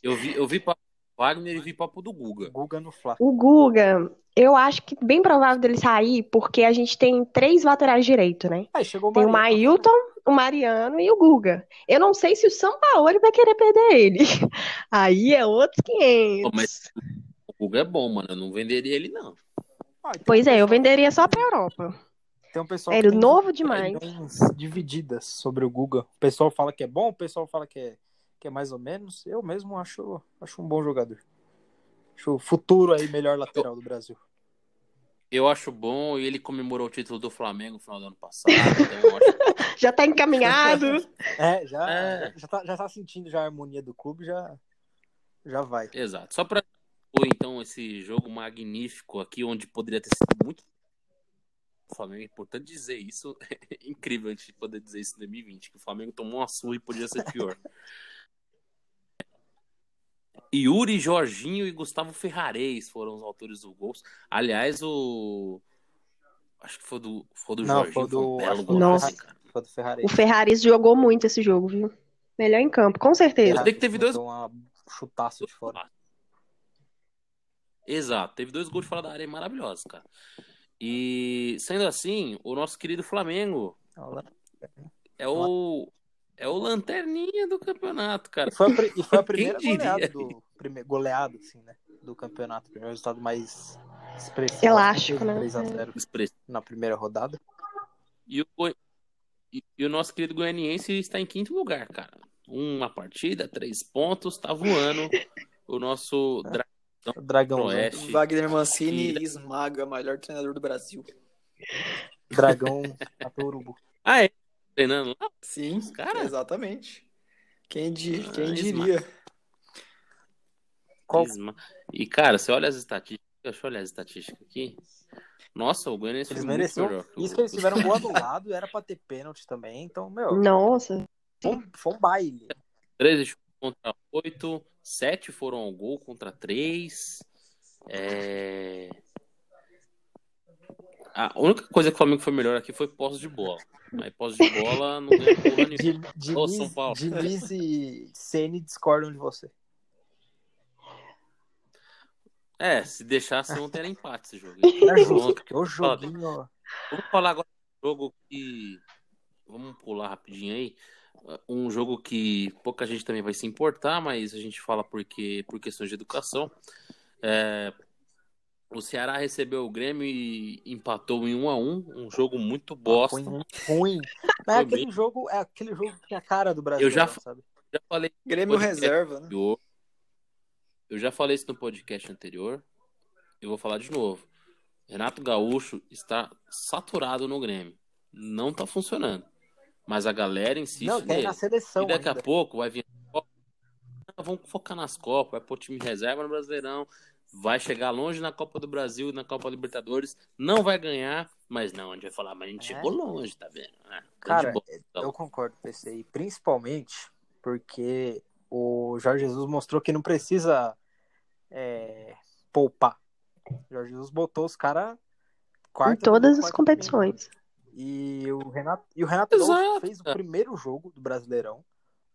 Eu vi, eu vi papo do Wagner e vi papo do Guga. Guga no Fla. O Guga, eu acho que bem provável dele sair, porque a gente tem três laterais direito, né? Aí chegou o tem o Mailton, o Mariano e o Guga. Eu não sei se o São Paulo vai querer perder ele. Aí é outros 500. Mas o Guga é bom, mano. Eu não venderia ele, não. Ah, pois é, eu venderia só pra Europa. Tem um pessoal Era novo demais. divididas sobre o Guga. O pessoal fala que é bom, o pessoal fala que é, que é mais ou menos. Eu mesmo acho, acho um bom jogador. Acho o futuro aí melhor lateral do Brasil. Eu acho bom e ele comemorou o título do Flamengo no final do ano passado. Então acho... já tá encaminhado. é, já, é. Já, tá, já tá sentindo já a harmonia do clube, já, já vai. Exato. Só pra então esse jogo magnífico aqui, onde poderia ter sido muito. O Flamengo é importante dizer isso. É incrível a gente poder dizer isso em 2020, que o Flamengo tomou uma surra e podia ser pior. Yuri, Jorginho e Gustavo Ferrares foram os autores do gols. Aliás, o. Acho que foi do, foi do Não, Jorginho. Foi do... Foi um belo Nossa. Assim, foi do Ferrares. O Ferrares jogou muito esse jogo, viu? Melhor em campo, com certeza. Tem que teve dois. Uma chutaço de fora. Exato, teve dois gols de fora da área maravilhosos, cara. E sendo assim, o nosso querido Flamengo é o é o lanterninha do campeonato, cara. E foi a, e foi a primeira goleada do primeiro goleado assim, né, do campeonato, o resultado mais expressivo. Elástico, né? 3 a 0 na primeira rodada. E o, e, e o nosso querido goianiense está em quinto lugar, cara. Uma partida, três pontos, tá voando. O nosso é. Dragão Oeste. Wagner Mancini e... esmaga o melhor treinador do Brasil. Dragão Atorubo. Ah, é? Treinando lá? Sim, cara. Exatamente. Quem, di... ah, Quem diria? Qual... E, cara, você olha as estatísticas Deixa eu olhar as estatísticas aqui. Nossa, o Goianiense Eles melhor. que o- Isso que eles tiveram gol anulado, era pra ter pênalti também. Então, meu, Nossa. foi um, foi um baile. 13 chutes contra 8, 7 foram ao gol contra 3. É... A única coisa que o Flamengo foi melhor aqui foi posse de bola. Aí posse de bola não ganha porra nenhuma. Diniz, São Paulo. Diniz e Ceni discordam de você. É, se deixasse ontem era empate esse jogo. Era justo, Vamos porque o joguinho. vamos falar agora de um jogo que. Vamos pular rapidinho aí. Um jogo que pouca gente também vai se importar, mas a gente fala porque por questões de educação. É, O Ceará recebeu o Grêmio e empatou em 1 a 1 um jogo muito bosta. Ruim. ruim. Mas é aquele bem. jogo, é aquele jogo que tem a cara do Brasil, Eu já- sabe? Já falei Grêmio reserva, né? anterior. Eu já falei isso no podcast anterior. Eu vou falar de novo. Renato Gaúcho está saturado no Grêmio. Não tá funcionando. Mas a galera insiste Não, ir nele. na seleção E daqui ainda. a pouco vai vir. Ah, Vamos focar nas Copas, vai pôr time reserva no Brasileirão. Vai chegar longe na Copa do Brasil, na Copa Libertadores. Não vai ganhar, mas não, a gente vai falar, mas a gente É. chegou longe, tá vendo? Ah, Cara, boa, então. eu concordo com esse aí, principalmente porque o Jorge Jesus mostrou que não precisa é, poupar. O Jorge Jesus botou os caras Em todas as competições. E o Renato, e o Renato fez o primeiro jogo do Brasileirão,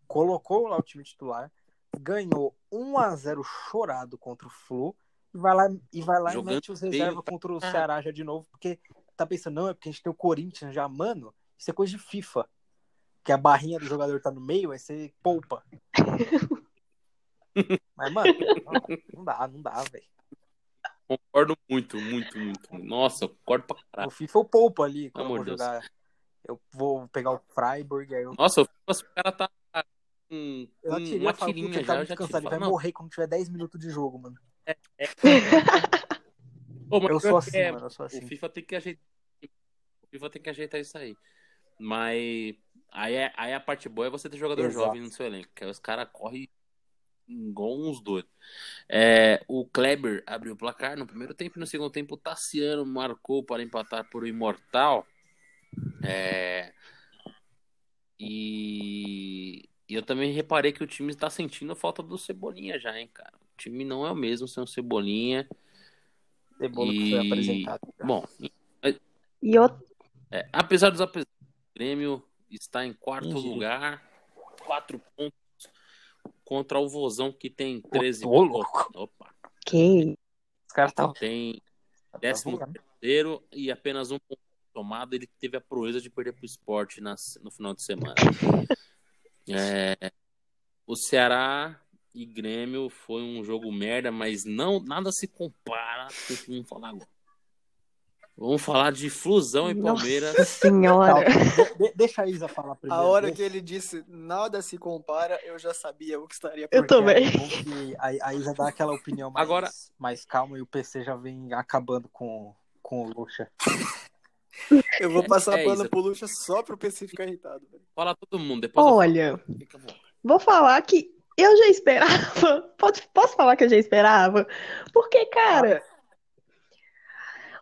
colocou lá o time titular, ganhou 1 a 0 chorado contra o Flu e vai lá e vai lá Jogando e mete os reservas pra contra o caralho. Ceará já de novo, porque tá pensando, não, é porque a gente tem o Corinthians já, mano, isso é coisa de FIFA. Que a barrinha do jogador tá no meio, aí você poupa. Mas, mano, não, dá, não dá, velho. Concordo muito, muito, muito. Nossa, eu concordo pra caralho. No FIFA eu poupo ali quando eu Amor vou de Deus. jogar. Eu vou pegar o Freiburg, aí eu Nossa, o o cara tá com, Eu com atirei, uma eu falo, tirinha já, tá eu muito já cansado, ele vai morrer quando tiver 10 minutos de jogo, mano. Pô, mas Eu pior sou que assim, é, mano, eu sou O assim. FIFA tem que ajeitar. O FIFA tem que ajeitar isso aí. Mas aí, é, aí a parte boa é você ter jogador Exato. jovem no seu elenco, que aí os caras correm igual uns doidos. É, o Kleber abriu o placar no primeiro tempo e no segundo tempo o Tassiano marcou para empatar por o Imortal. É, e, e eu também reparei que o time está sentindo falta do Cebolinha já, hein, cara. O time não é o mesmo sem o Cebolinha. Cebola que foi E- apresentado. Bom, E outro. é, apesar dos apesares, o Grêmio está em quarto Entendi. lugar, quatro pontos contra o Vozão que tem 13 Ô, louco. Opa, Que Os caras estão. tem décimo terceiro e apenas um ponto tomado. Ele teve a proeza de perder para o esporte nas- no final de semana. É, o Ceará e Grêmio foi um jogo merda, mas não nada se compara com o que vamos falar agora. Vamos falar de Flusão e Palmeiras. Nossa senhora. deixa a Isa falar primeiro. A hora deixa. que ele disse nada se compara, eu já sabia o que estaria Eu por também. É a, a Isa dá aquela opinião mais, Agora- mais calma e o PC já vem acabando com, com o Lucha. Eu vou passar É, pano Isa. pro Lucha só pro PC ficar irritado. Fala todo mundo, depois eu Olha, vou falar que eu já esperava. Pode- Posso falar que eu já esperava? Porque, cara,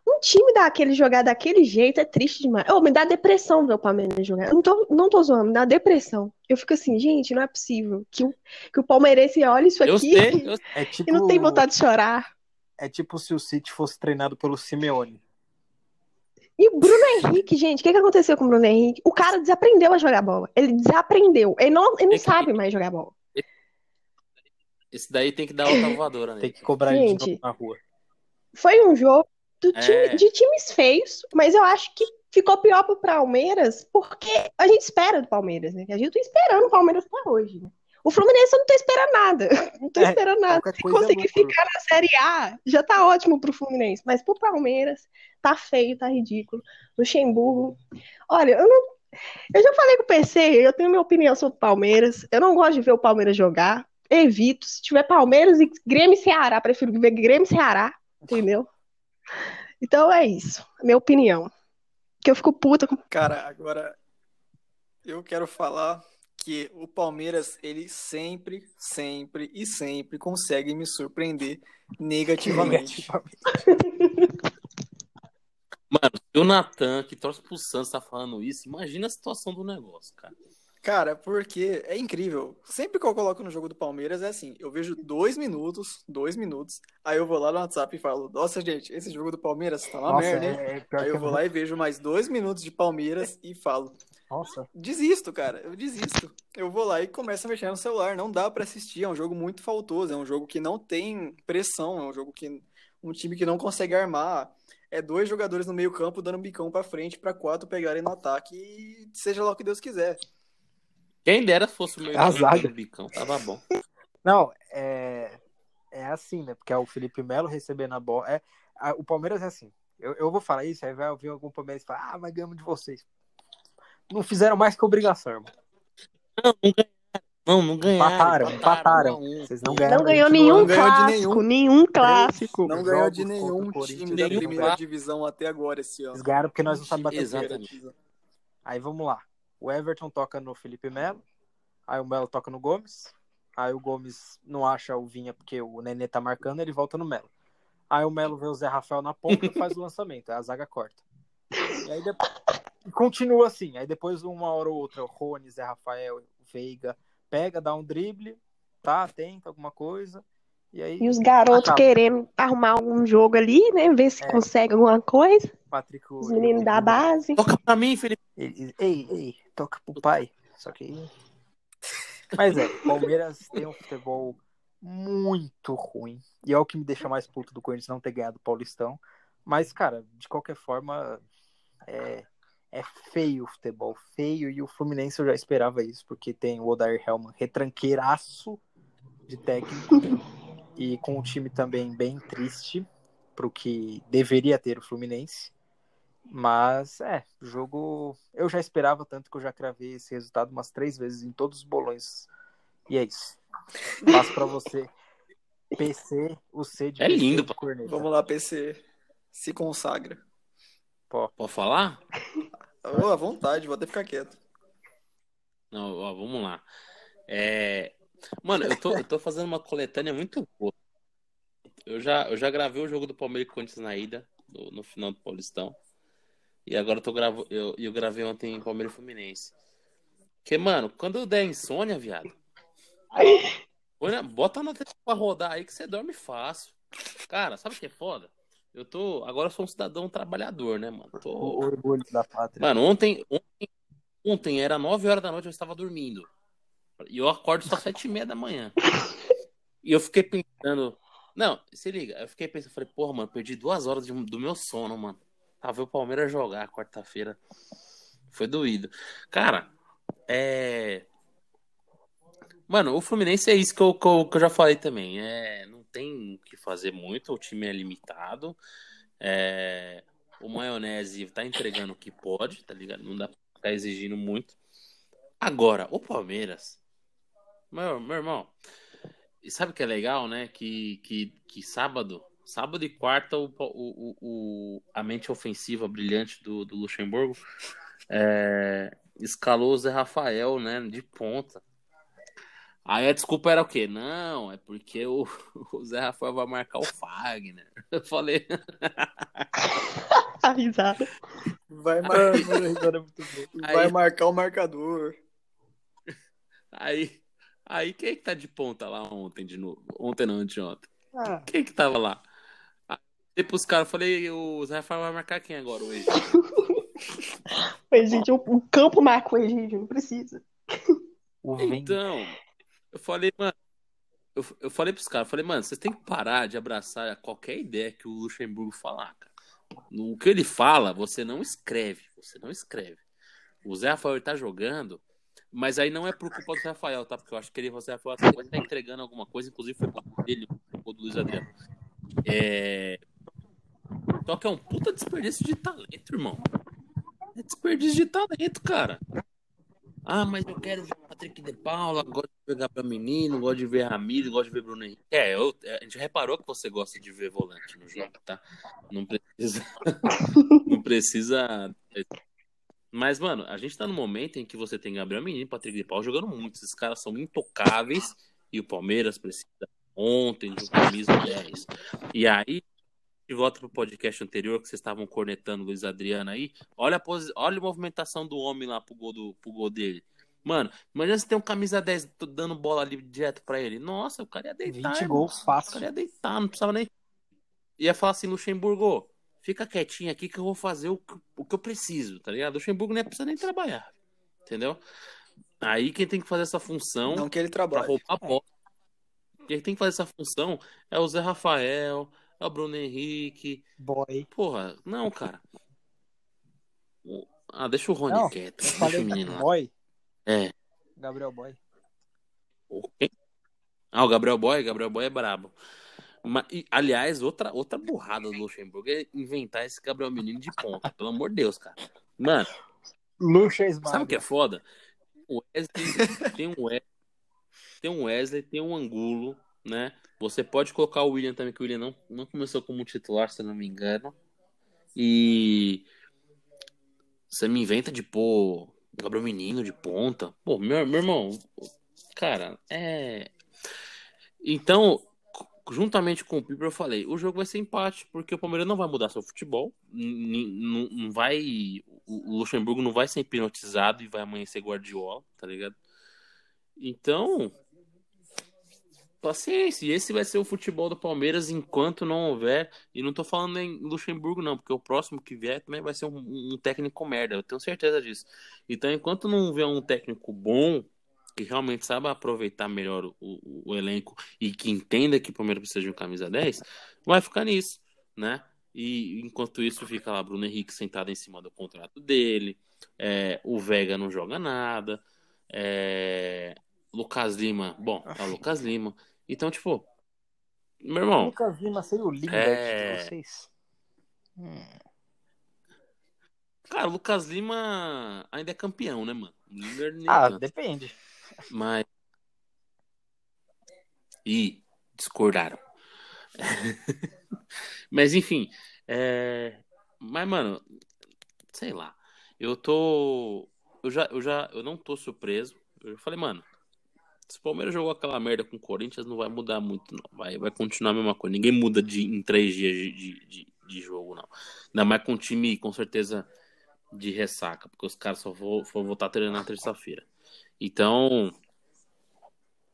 um time daquele jogar daquele jeito é triste demais. Oh, me dá depressão ver o Palmeiras jogar. Eu não tô, não tô zoando, me dá depressão. Eu fico assim, gente, não é possível que o, que o palmeirense olhe isso Eu aqui sei, eu É tipo, e não tem vontade de chorar. é tipo se o City fosse treinado pelo Simeone. E o Bruno Henrique, gente, o que, que aconteceu com o Bruno Henrique? O cara desaprendeu a jogar bola. Ele desaprendeu. Ele não, ele não É que- sabe mais jogar bola. Esse daí tem que dar outra voadora, né? Tem que cobrar Gente. na rua. Foi um jogo do time- É. de times feios, mas eu acho que ficou pior pro Palmeiras, porque a gente espera do Palmeiras, né? A gente tá esperando o Palmeiras até hoje, né? O Fluminense eu não tô esperando nada. Não tô É, esperando nada. Se é conseguir lucro. ficar na Série A, já tá ótimo pro Fluminense. Mas pro Palmeiras, tá feio, tá ridículo. Luxemburgo. Olha, eu não. Eu já falei com o PC, eu tenho minha opinião sobre o Palmeiras. Eu não gosto de ver o Palmeiras jogar. Evito. Se tiver Palmeiras e Grêmio e Ceará, prefiro ver Grêmio e Ceará, entendeu? Então é isso. a Minha opinião. Que eu fico puta com. Cara, agora eu quero falar que o Palmeiras, ele sempre, sempre e sempre consegue me surpreender negativamente. Mano, se o Natan, que torce pro Santos, tá falando isso, imagina a situação do negócio, cara. Cara, porque é incrível. Sempre que eu coloco no jogo do Palmeiras é assim: eu vejo dois minutos, dois minutos, aí eu vou lá no WhatsApp e falo: Nossa, gente, esse jogo do Palmeiras tá uma Nossa, merda, hein? É, é aí eu vou lá e vejo mais dois minutos de Palmeiras e falo: Nossa. Desisto, cara, eu desisto. Eu vou lá e começo a mexer no celular. Não dá para assistir, é um jogo muito faltoso, é um jogo que não tem pressão, é um jogo que. Um time que não consegue armar. É dois jogadores no meio-campo dando um bicão para frente para quatro pegarem no ataque e seja lá o que Deus quiser. Quem dera fosse o meu a zaga. bicão, tava bom. Não, é, é assim, né? Porque é o Felipe Melo recebendo a bola. É, a, o Palmeiras é assim. Eu, eu vou falar isso, aí vai ouvir algum Palmeiras e falar, ah, mas ganhamos de vocês. Não fizeram mais que obrigação, irmão. Não, não ganharam. Não, não ganharam. Empataram, empataram. Vocês não ganharam. Não ganhou nenhum clássico, nenhum, clássico. Não ganhou de nenhum time da primeira divisão até agora esse ano. Eles ganharam porque nós não sabemos bater Exatamente. Aí vamos lá. O Everton toca no Felipe Melo, aí o Melo toca no Gomes, aí o Gomes não acha o Vinha porque o Nenê tá marcando, ele volta no Melo. Aí o Melo vê o Zé Rafael na ponta e faz o lançamento, aí a zaga corta. E aí depois... continua assim, aí depois uma hora ou outra o Rony, Zé Rafael, Veiga pega, dá um drible, tá, tenta alguma coisa, e, aí, e os garotos querendo arrumar algum jogo ali, né? Ver se é. consegue alguma coisa. Patrick, os meninos da base. Toca pra mim, Felipe. Ei, ei, toca pro pai. Só que. Mas é, Palmeiras tem um futebol muito ruim. E é o que me deixa mais puto do Corinthians não ter ganhado o Paulistão. Mas, cara, de qualquer forma, é, é feio o futebol, feio. E o Fluminense eu já esperava isso, porque tem o Odair Helman retranqueiraço de técnico e com o time também bem triste para o que deveria ter o Fluminense. Mas é, o jogo eu já esperava tanto que eu já cravei esse resultado umas três vezes em todos os bolões. E é isso. Passo para você. PC, o C de É PC lindo, Vamos lá, PC. Se consagra. Pô. Pode falar? Oh, à vontade, vou até ficar quieto. Não, ó, vamos lá. É, Mano, eu tô, eu tô fazendo uma coletânea muito boa. Eu já, eu já gravei o jogo do Palmeiras Corinthians na ida, no, no, final do Paulistão. E agora eu, tô gravo, eu, eu gravei ontem em Palmeiras Fluminense. Porque, mano, quando der insônia, viado. Bota na tela pra rodar aí que você dorme fácil. Cara, sabe o que é foda? Eu tô. Agora eu sou um cidadão trabalhador, né, mano? Tô... O orgulho da pátria. Mano, ontem, ontem, ontem era 9 horas da noite, eu estava dormindo. E eu acordo só sete e meia da manhã. E eu fiquei pensando. Não, se liga, eu fiquei pensando, falei, porra, mano, perdi duas horas de, do meu sono, mano. Pra ver o Palmeiras jogar quarta-feira. Foi doído. Cara, é. Mano, o Fluminense é isso que eu, que eu, que eu já falei também. É, não tem o que fazer muito, o time é limitado. É, o Maionese tá entregando o que pode, tá ligado? Não dá pra ficar exigindo muito. Agora, o Palmeiras meu, meu irmão, e sabe o que é legal, né? Que, que, que sábado, sábado e quarta, o, o, o, a mente ofensiva brilhante do, do Luxemburgo é, escalou o Zé Rafael, né? De ponta. Aí a desculpa era o quê? Não, é porque o, o Zé Rafael vai marcar o Fagner. Eu falei. a risada. Vai, mar... vai marcar o marcador. Aí, Aí quem é que tá de ponta lá ontem de novo? Ontem não, anteontem. Ah. Quem é que tava lá? Aí pros caras, falei, o Zé Rafael vai marcar quem agora, o Egídio? o Egídio, o campo marca o Egídio, não precisa. Então, eu falei, mano, eu, eu falei pros caras, falei, mano, vocês têm que parar de abraçar qualquer ideia que o Luxemburgo falar, cara. No que ele fala, você não escreve, você não escreve. O Zé Rafael tá jogando, mas aí não é por culpa do Rafael, tá? Porque eu acho que ele, você Rafael, vai estar entregando alguma coisa, inclusive foi culpa dele, o do Luiz Adriano. É... Que é um puta desperdício de talento, irmão. É desperdício de talento, cara. Ah, mas eu quero ver Patrick de Paula, gosto de jogar pra menino, gosto de ver Ramiro, gosto de ver Bruno Henrique. É, eu, a gente reparou que você gosta de ver volante no jogo, tá? Não precisa. não precisa Mas, mano, a gente tá no momento em que você tem Gabriel Menino e Patrick de Paulo jogando muito. Esses caras são intocáveis e o Palmeiras precisa ontem de um camisa 10. E aí, de volta pro podcast anterior que vocês estavam cornetando o Luiz Adriano aí, olha a, pos... olha a movimentação do homem lá pro gol, do... pro gol dele. Mano, imagina se tem um camisa 10 dando bola ali direto pra ele. Nossa, o cara ia deitar. 20 gols fácil. O cara ia deitar, não precisava nem. Ia falar assim, Luxemburgo, fica quietinho aqui que eu vou fazer o que, o que eu preciso, tá ligado? O Luxemburgo nem precisa nem trabalhar. Entendeu? Aí quem tem que fazer essa função. Não que ele trabalhe. Pra roubar a bola. Quem tem que fazer essa função é o Zé Rafael, é o Bruno Henrique. Boy. Porra, não, cara. Ah, deixa o Rony Não, quieto. Eu Deixa falei o menino lá. Boy. É. Gabriel Boy. O quê? Ah, o Gabriel Boy, Gabriel Boy é brabo. Mas, e, aliás, outra, outra burrada do Luxemburgo é inventar esse Gabriel Menino de ponta. Pelo amor de Deus, cara. Mano, Luxa sabe o que é foda? O Wesley, tem um Wesley, tem um Wesley, tem um Angulo, né? Você pode colocar o William também, que o William não, não começou como titular, se não me engano. E você me inventa de pôr Gabriel Menino de ponta. Pô, meu, meu irmão, cara, é. Então, juntamente com o Piper, eu falei: o jogo vai ser empate, porque o Palmeiras não vai mudar seu futebol. Não vai. O Luxemburgo não vai ser hipnotizado e vai amanhecer Guardiola, tá ligado? Então. Paciência, e esse vai ser o futebol do Palmeiras enquanto não houver. E não tô falando em Luxemburgo, não, porque o próximo que vier também vai ser um, um técnico merda, eu tenho certeza disso. Então, enquanto não vier um técnico bom, que realmente saiba aproveitar melhor o, o- o elenco e que entenda que o Palmeiras precisa de um camisa 10, vai ficar nisso, né? E enquanto isso fica lá Bruno Henrique sentado em cima do contrato dele, é, o Vega não joga nada, é, Lucas Lima, bom, é o Lucas Lima. Então, tipo, meu irmão, Lucas Lima seria o Lingard É. de vocês? Hum. cara, o Lucas Lima ainda é campeão, né, mano? O Ah, tanto. depende. Mas. Ih, discordaram. Mas enfim. É... Mas, mano, sei lá. Eu tô. Eu já, eu já. Eu não tô surpreso. Eu falei, mano. Se o Palmeiras jogou aquela merda com o Corinthians, não vai mudar muito, não. Vai, vai continuar a mesma coisa. Ninguém muda de, em três dias de, de, de, jogo, não. Ainda mais com um time, com certeza, de ressaca, porque os caras só vão, vão voltar a treinar na terça-feira. Então,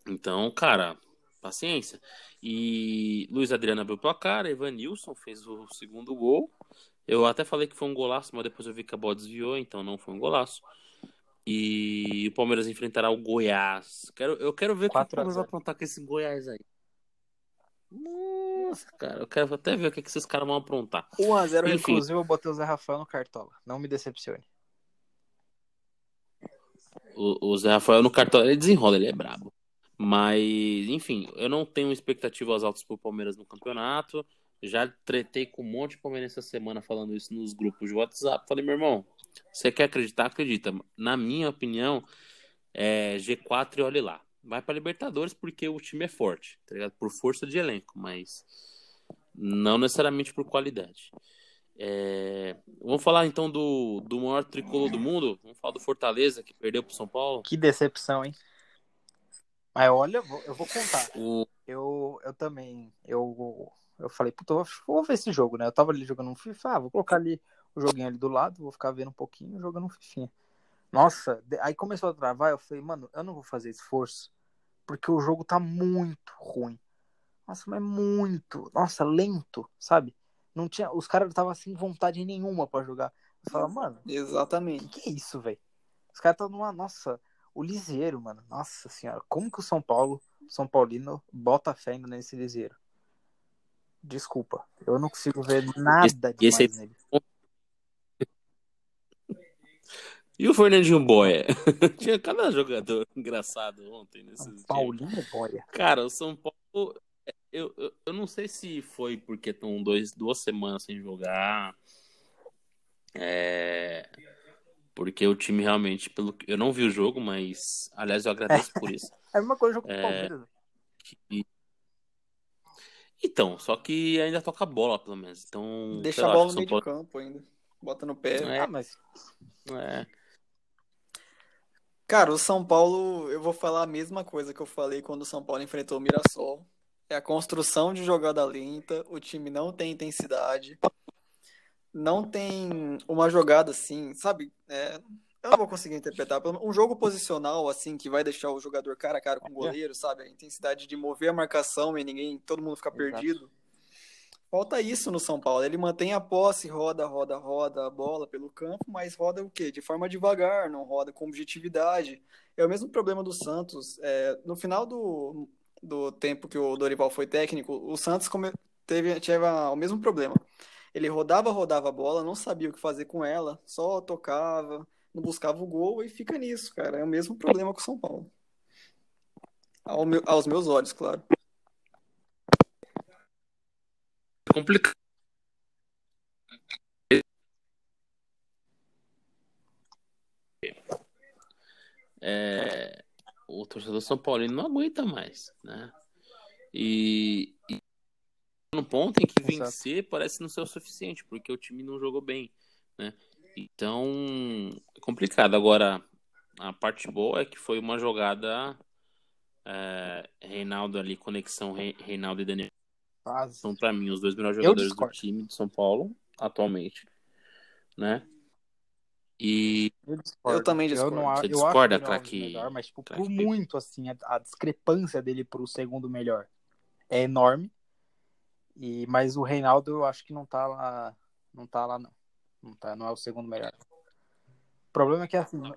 então, cara, paciência. E Luiz Adriano abriu o placar, Evanilson fez o segundo gol. Eu até falei que foi um golaço, mas depois eu vi que a bola desviou, então não foi um golaço. E o Palmeiras enfrentará o Goiás. Quero, eu quero ver o que o 4 a Palmeiras vai 0. aprontar com esse Goiás aí. Nossa, cara, eu quero até ver o que, que esses caras vão aprontar. 1x0 Enfim. Inclusive, eu botei o Zé Rafael no Cartola. Não me decepcione. O, o Zé Rafael no cartão, ele desenrola, ele é brabo. Mas, enfim, eu não tenho expectativas altas pro Palmeiras no campeonato. Já tretei com um monte de palmeirense essa semana falando isso nos grupos de WhatsApp. Falei, meu irmão, você quer acreditar? Acredita. Na minha opinião, é G4 e olhe lá. Vai pra Libertadores porque o time é forte, tá ligado? Por força de elenco, mas não necessariamente por qualidade. É, Vamos falar então do, do maior tricolor do mundo. Vamos falar do Fortaleza, que perdeu pro São Paulo. Que decepção, hein? Mas olha, eu vou, eu vou contar. O... Eu, eu também. Eu, eu falei, puta, eu vou ver esse jogo, né? Eu tava ali jogando um FIFA, ah, vou colocar ali o joguinho ali do lado, vou ficar vendo um pouquinho jogando um fifinha. Nossa, de- aí começou a travar, eu falei, mano, eu não vou fazer esforço, porque o jogo tá muito ruim. Nossa, mas muito. Nossa, lento, sabe? Não tinha, os caras estavam sem vontade nenhuma pra jogar. Eu falava, mano, Exatamente. que, que é isso, velho? Os caras estão numa. Nossa, o Liseiro, mano. Nossa senhora. Como que o São Paulo, São Paulino, bota fé ainda nesse Liseiro? Desculpa. Eu não consigo ver nada demais esse nele. E o Fernandinho Boia? Tinha cada jogador engraçado ontem nesse São dia. Paulino Boia. Cara, o São Paulo. Eu, eu, eu não sei se foi porque estão dois, duas semanas sem jogar. É, Porque o time realmente. Pelo... que- Eu não vi o jogo, mas. Aliás, eu agradeço por isso. É a mesma coisa jogo com o É. Palmeiras. velho. E- Então, só que ainda toca a bola, pelo menos. Então. Deixa a bola no que meio São de campo ainda. Bota no pé. É. Ah, mas É. Cara, o São Paulo, eu vou falar a mesma coisa que eu falei quando o São Paulo enfrentou o Mirassol. É a construção de jogada lenta, o time não tem intensidade, não tem uma jogada assim, sabe? É, eu não vou conseguir interpretar. Um jogo posicional, assim, que vai deixar o jogador cara a cara com o goleiro, sabe? A intensidade de mover a marcação e ninguém, todo mundo ficar Exato. perdido. Falta isso no São Paulo. Ele mantém a posse, roda, roda, roda a bola pelo campo, mas roda o quê? De forma devagar, não roda com objetividade. É o mesmo problema do Santos. É, no final do, do tempo que o Dorival foi técnico, o Santos teve, teve o mesmo problema. Ele rodava, rodava a bola, não sabia o que fazer com ela, só tocava, não buscava o gol e fica nisso, cara. É o mesmo problema com o São Paulo. Ao meu- aos meus olhos, claro. É complicado. É, o torcedor São Paulino não aguenta mais, né? E, e no ponto em que Exato. vencer parece não ser o suficiente, porque o time não jogou bem, né? Então, é complicado. Agora, a parte boa é que foi uma jogada é, Reinaldo ali, conexão Re- Reinaldo e Daniel quase. são para mim os dois melhores Eu jogadores do time de São Paulo atualmente, né? E Eu. Eu também Eu, discordo. não, a- Você eu discorda, acho craque- melhor, mas tipo, por craque Pedro? muito assim, a, a discrepância dele pro segundo melhor é enorme. E mas o Reinaldo eu acho que não tá lá, não tá lá não. Não tá, não é o segundo melhor. O problema é que assim, não,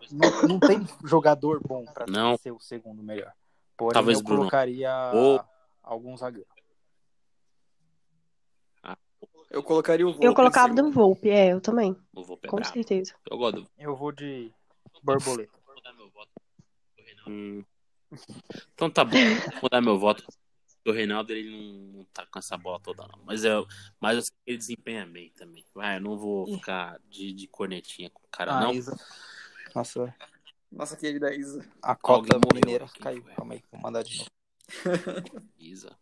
não tem jogador bom pra Não. ser o segundo melhor. Porém, Talvez eu Bruno. colocaria Ou- algum zagueiro. Eu colocaria o Volpe Eu colocava do Volpe, é, eu também. o vou Com pegar. certeza. Eu gosto do Eu vou de borboleta. Hum. Então tá bom. Vou dar meu voto. O Reinaldo ele não, tá com essa bola toda, não. Mas, eu, mas eu sei que ele desempenha bem também. Vai, eu não vou ficar de, de cornetinha com o cara, Ah, não. Isa. Nossa, Nossa querida Isa. a cota Alguém mineira aqui, caiu. velho. Calma aí, vou mandar de novo. Isa.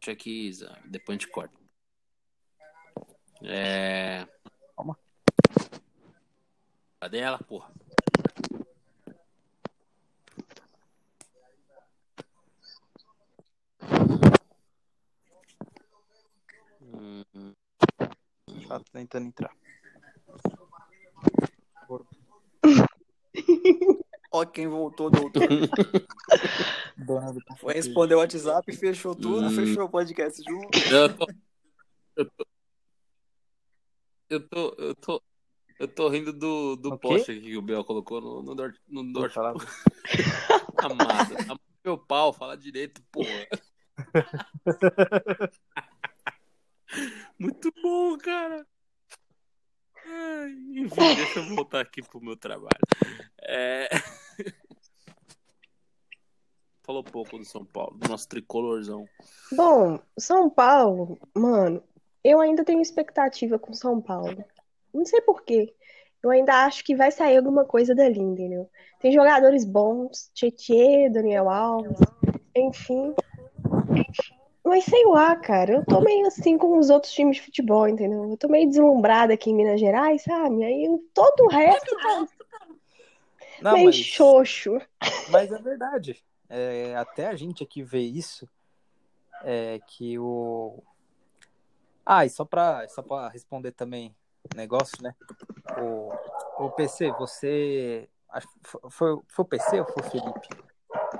Deixa aqui, Isa. Depois a gente corta. É. Calma. Cadê ela, porra? Hum. Tá tentando entrar. Ó, quem voltou, doutor. Foi responder o WhatsApp, fechou tudo, Hum. fechou o podcast junto. Eu tô. Eu tô. Eu tô. Eu tô, eu tô rindo do, do O quê? post aqui que o Biel colocou no, no, Dort- no Dort. falar. Amado. Amado meu pau, fala direito, porra. Muito bom, cara. Ai, enfim, deixa eu voltar aqui pro meu trabalho. É... Falou pouco do São Paulo, do nosso tricolorzão. Bom, São Paulo, mano, eu ainda tenho expectativa com São Paulo. Não sei por quê. Eu ainda acho que vai sair alguma coisa dali, entendeu? Tem jogadores bons, Tietê, Daniel Alves, enfim. Mas sei lá, cara, eu tô meio assim com os outros times de futebol, entendeu? Eu tô meio deslumbrada aqui em Minas Gerais, sabe? Aí todo o resto tá Não, meio mas, xoxo. mas é verdade. É, até a gente aqui vê isso. É que o. Ah, e só pra, só responder também negócio, né? O, o PC, você. Foi, foi, o PC ou foi o Felipe?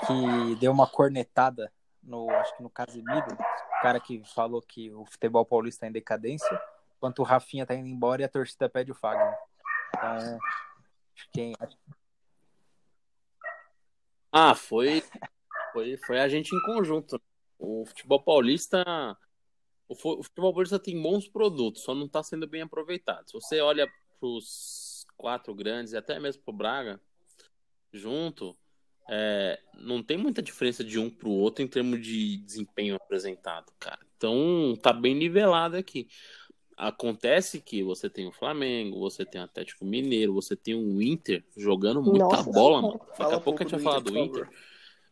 Que deu uma cornetada no, acho que no Casemiro, o cara que falou que o futebol paulista é em decadência, enquanto o Rafinha tá indo embora e a torcida pede o Fagner. Então, acho que Ah, foi, foi, foi a gente em conjunto. O futebol paulista. O fu- o futebol paulista tem bons produtos, só não está sendo bem aproveitado. Se você olha para os quatro grandes e até mesmo para o Braga, junto, é, não tem muita diferença de um para o outro em termos de desempenho apresentado, cara. Então tá bem nivelado aqui. Acontece que você tem o Flamengo, você tem o Atlético Mineiro, você tem o Inter jogando muita Nossa bola, mano. Daqui a pouco a gente vai falar do Inter,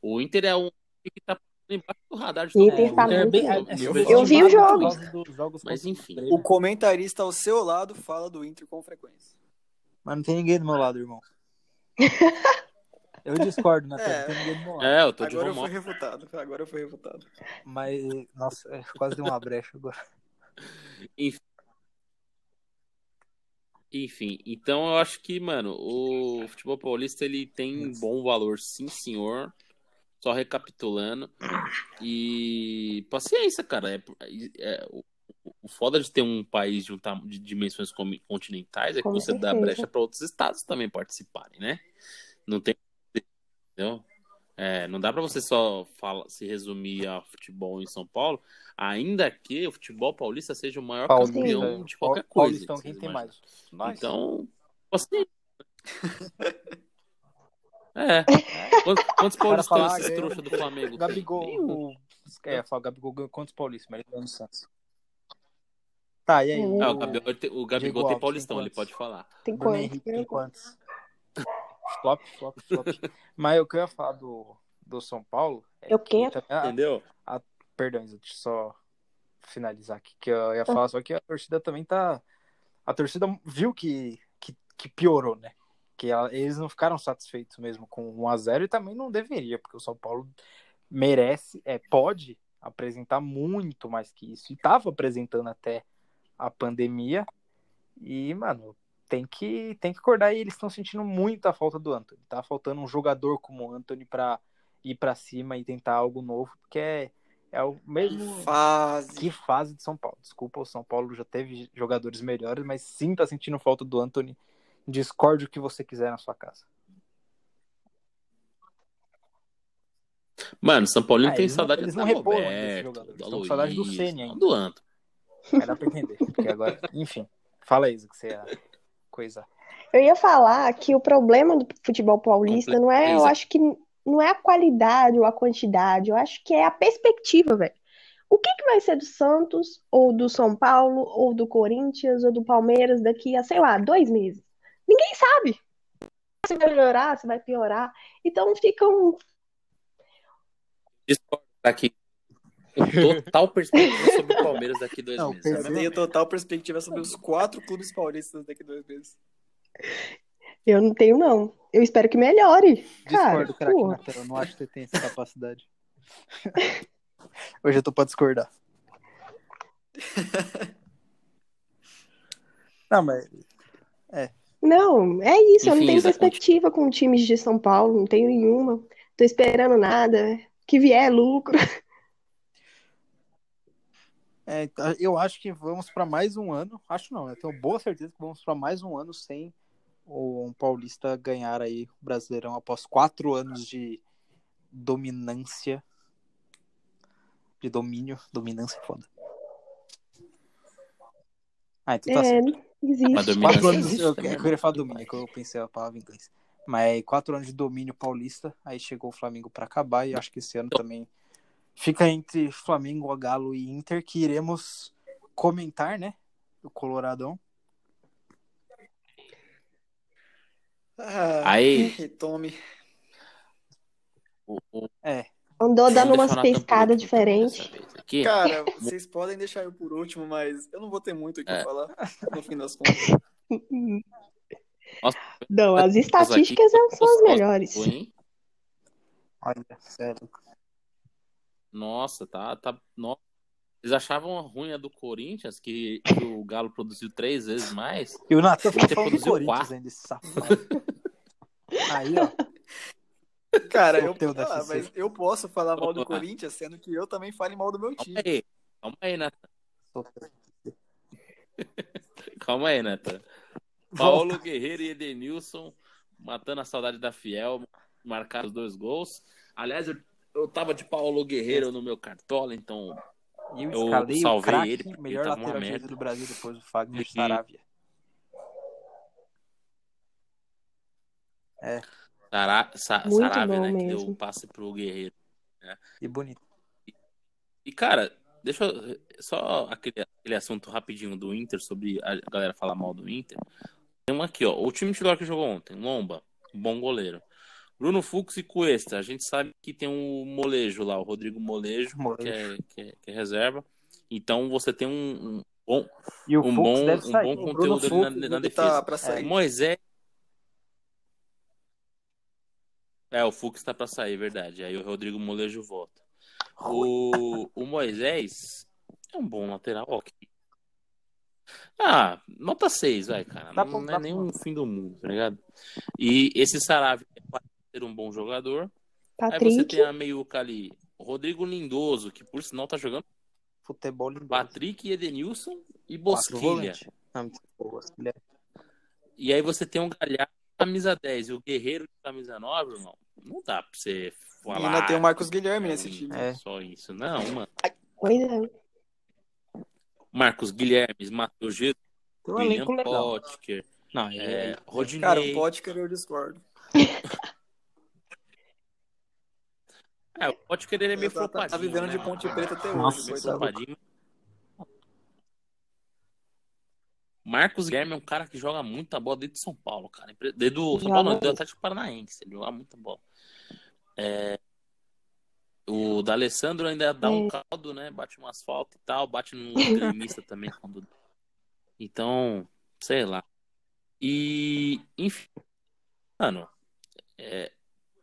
O Inter é um que tá embaixo do radar de Inter todo mundo. tá É muito bem- é- Eu é- Eu vi o jogo. Mas Mas enfim. O comentarista ao seu lado fala do Inter com frequência. Mas não tem ninguém do meu lado, irmão. Eu discordo, Natan, É. não tem ninguém do meu lado. É, eu tô de Agora eu fui refutado. Agora eu fui refutado. Mas, nossa, é, quase deu uma brecha agora. Enfim, então eu acho que, mano, o futebol paulista ele tem bom valor, sim, senhor. Só recapitulando. E paciência, cara. É, é- o, o foda de ter um país de, um de dimensões continentais é que Com você dá certeza. brecha para outros estados também participarem, né? Não tem. Entendeu? É, não dá para você só fala, se resumir a futebol em São Paulo, ainda que o futebol paulista seja o maior Paulista, campeão de qualquer coisa. Paulistão, quem tem mais? Nós. Então, assim. É. Quantos, quantos paulistas fala, esses ah, trouxas do Flamengo? Gabigol, o... É, fala, Gabigol ganhou quantos paulistas? Mas ele ganhou no Santos. Tá, e aí? É, Ah, o Gabigol, tem- o Gabigol tem Paulistão, tem ele quantos? pode falar. Tem Bruno quanto? Henrique tem quantos? Flop, flop, flop. Mas o que eu ia falar do, do São Paulo... É Eu quero. que ah, Entendeu? Perdão, Isa, deixa eu só finalizar aqui, que eu ia falar só que a torcida também tá. A torcida viu que, que, que piorou, né? Que ela- eles não ficaram satisfeitos mesmo com 1x0 e também não deveria, porque o São Paulo merece, é, pode apresentar muito mais que isso. E tava apresentando até a pandemia. E, mano, tem que, tem que acordar e eles estão sentindo muita falta do Anthony. Tá faltando um jogador como o Anthony pra ir pra cima e tentar algo novo, porque é, é o mesmo. Fase. Que fase de São Paulo. Desculpa, o São Paulo já teve jogadores melhores, mas sim tá sentindo falta do Anthony. Discorde o que você quiser na sua casa. Mano, São Paulino Ah, tem eles não- saudade eles do não desses Roberto, jogadores, do estão com saudade do Ceni não ainda. do Anto. Aí dá pra entender. Porque agora, enfim. Fala aí, que você ia coisa. Eu ia falar que o problema do futebol paulista não é, eu acho que não é a qualidade ou a quantidade, eu acho que é a perspectiva, velho. O que que vai ser do Santos, ou do São Paulo, ou do Corinthians, ou do Palmeiras daqui a, sei lá, dois meses? Ninguém sabe se vai melhorar, se vai piorar. Então fica um. Discordo aqui. Total perspectiva sobre o Palmeiras daqui dois Não, meses. Eu tenho total perspectiva sobre os quatro clubes paulistas daqui dois meses. Eu não tenho, não. Eu espero que melhore. Cara, Discordo, craque. Natan. Eu não acho que você tem essa capacidade. Hoje eu tô pra discordar. Não, mas Não, é isso. Eu não Enfim, tenho perspectiva com times de São Paulo, não tenho nenhuma. Tô esperando nada. Que vier é lucro. É, eu acho que vamos para mais um ano. Acho não, eu tenho boa certeza que vamos para mais um ano sem o um paulista ganhar aí o Brasileirão após quatro anos de dominância, de domínio, dominância é foda. Ah, então tá É, certo. Existe. Mas Quatro anos, existe eu, também, eu queria falar domínio, que eu pensei a palavra em inglês. Mas quatro anos de domínio paulista, aí chegou o Flamengo para acabar e acho que esse ano também fica entre Flamengo, Galo e Inter, que iremos comentar, né? O Coloradão. Ah, Aí. retome. O- o- É, Andou dando umas pescadas também diferentes. Cara, vocês podem deixar eu por último, mas eu não vou ter muito o que É. falar no fim das contas. Nossa, Não, as estatísticas aqui- são as melhores. olha, sério. Nossa, tá. tá nossa. Eles achavam ruim a do Corinthians, que, que o Galo produziu três vezes mais. E o Natan ficou falando do produziu Corinthians quatro. ainda, esse safado. Aí, ó. Cara, eu, ah, mas eu posso falar mal do. Corinthians, sendo que eu também falo mal do meu Calma time. aí, calma aí, Nathan. Calma aí, Nathan. Paulo Guerreiro e Edenilson matando a saudade da Fiel, marcaram os dois gols. Aliás, eu, eu tava de Paulo Guerreiro no meu cartola, então E eu Eu salvei craque, ele porque melhor ele lateral direito do Brasil depois do Fagner E- Saravia. Sara, Sa, Muito Saravia, bom né, que deu mesmo. o passe pro Guerreiro. E bonito. E, cara, deixa eu. Só aquele, aquele assunto rapidinho do Inter, sobre a galera falar mal do Inter. Tem um aqui, ó. O time titular que jogou ontem, Lomba, bom goleiro. Bruno Fux e Cuesta. A gente sabe que tem um molejo lá, o Rodrigo Molejo, molejo. Que, é, que, é, que, é, reserva. Então você tem um, um bom, um bom, um bom conteúdo na, na defesa. Tá sair. Moisés. É, o Fux tá para sair, verdade. Aí o Rodrigo Molejo volta. O, o Moisés é um bom lateral. Ok. Ah, nota 6, vai, cara. Tá não, não é nem um fim do mundo, tá ligado? E esse Sarave pode ser um bom jogador. Patrick. Aí você tem a meiuca ali, Rodrigo Lindoso, que por sinal tá jogando futebol lindoso. Patrick, Edenilson e Bosquilha. E aí você tem um Galhardo camisa 10 e o Guerreiro de camisa 9, irmão. Não dá pra você falar. E ainda tem o Marcos Guilherme nesse time. É. Só isso. Não, mano. Pois é. Marcos Guilherme, Matheus Jesus, William Potker. Não, é, é, Rodinei. Cara, o Potker eu discordo. é, o Potker ele é meio tá, flopadinho. Tá vivendo né? de Ponte Preta até Nossa, hoje. Flopadinho. Marcos Guilherme é um cara que joga muita bola desde São Paulo, cara. Desde o São Paulo, não, desde o Atlético Paranaense. Ele joga muita bola. É, o da Alessandro ainda dá um caldo, né? Bate um asfalto e tal, bate no gremista também quando. Então, sei lá. E, enfim, mano, é,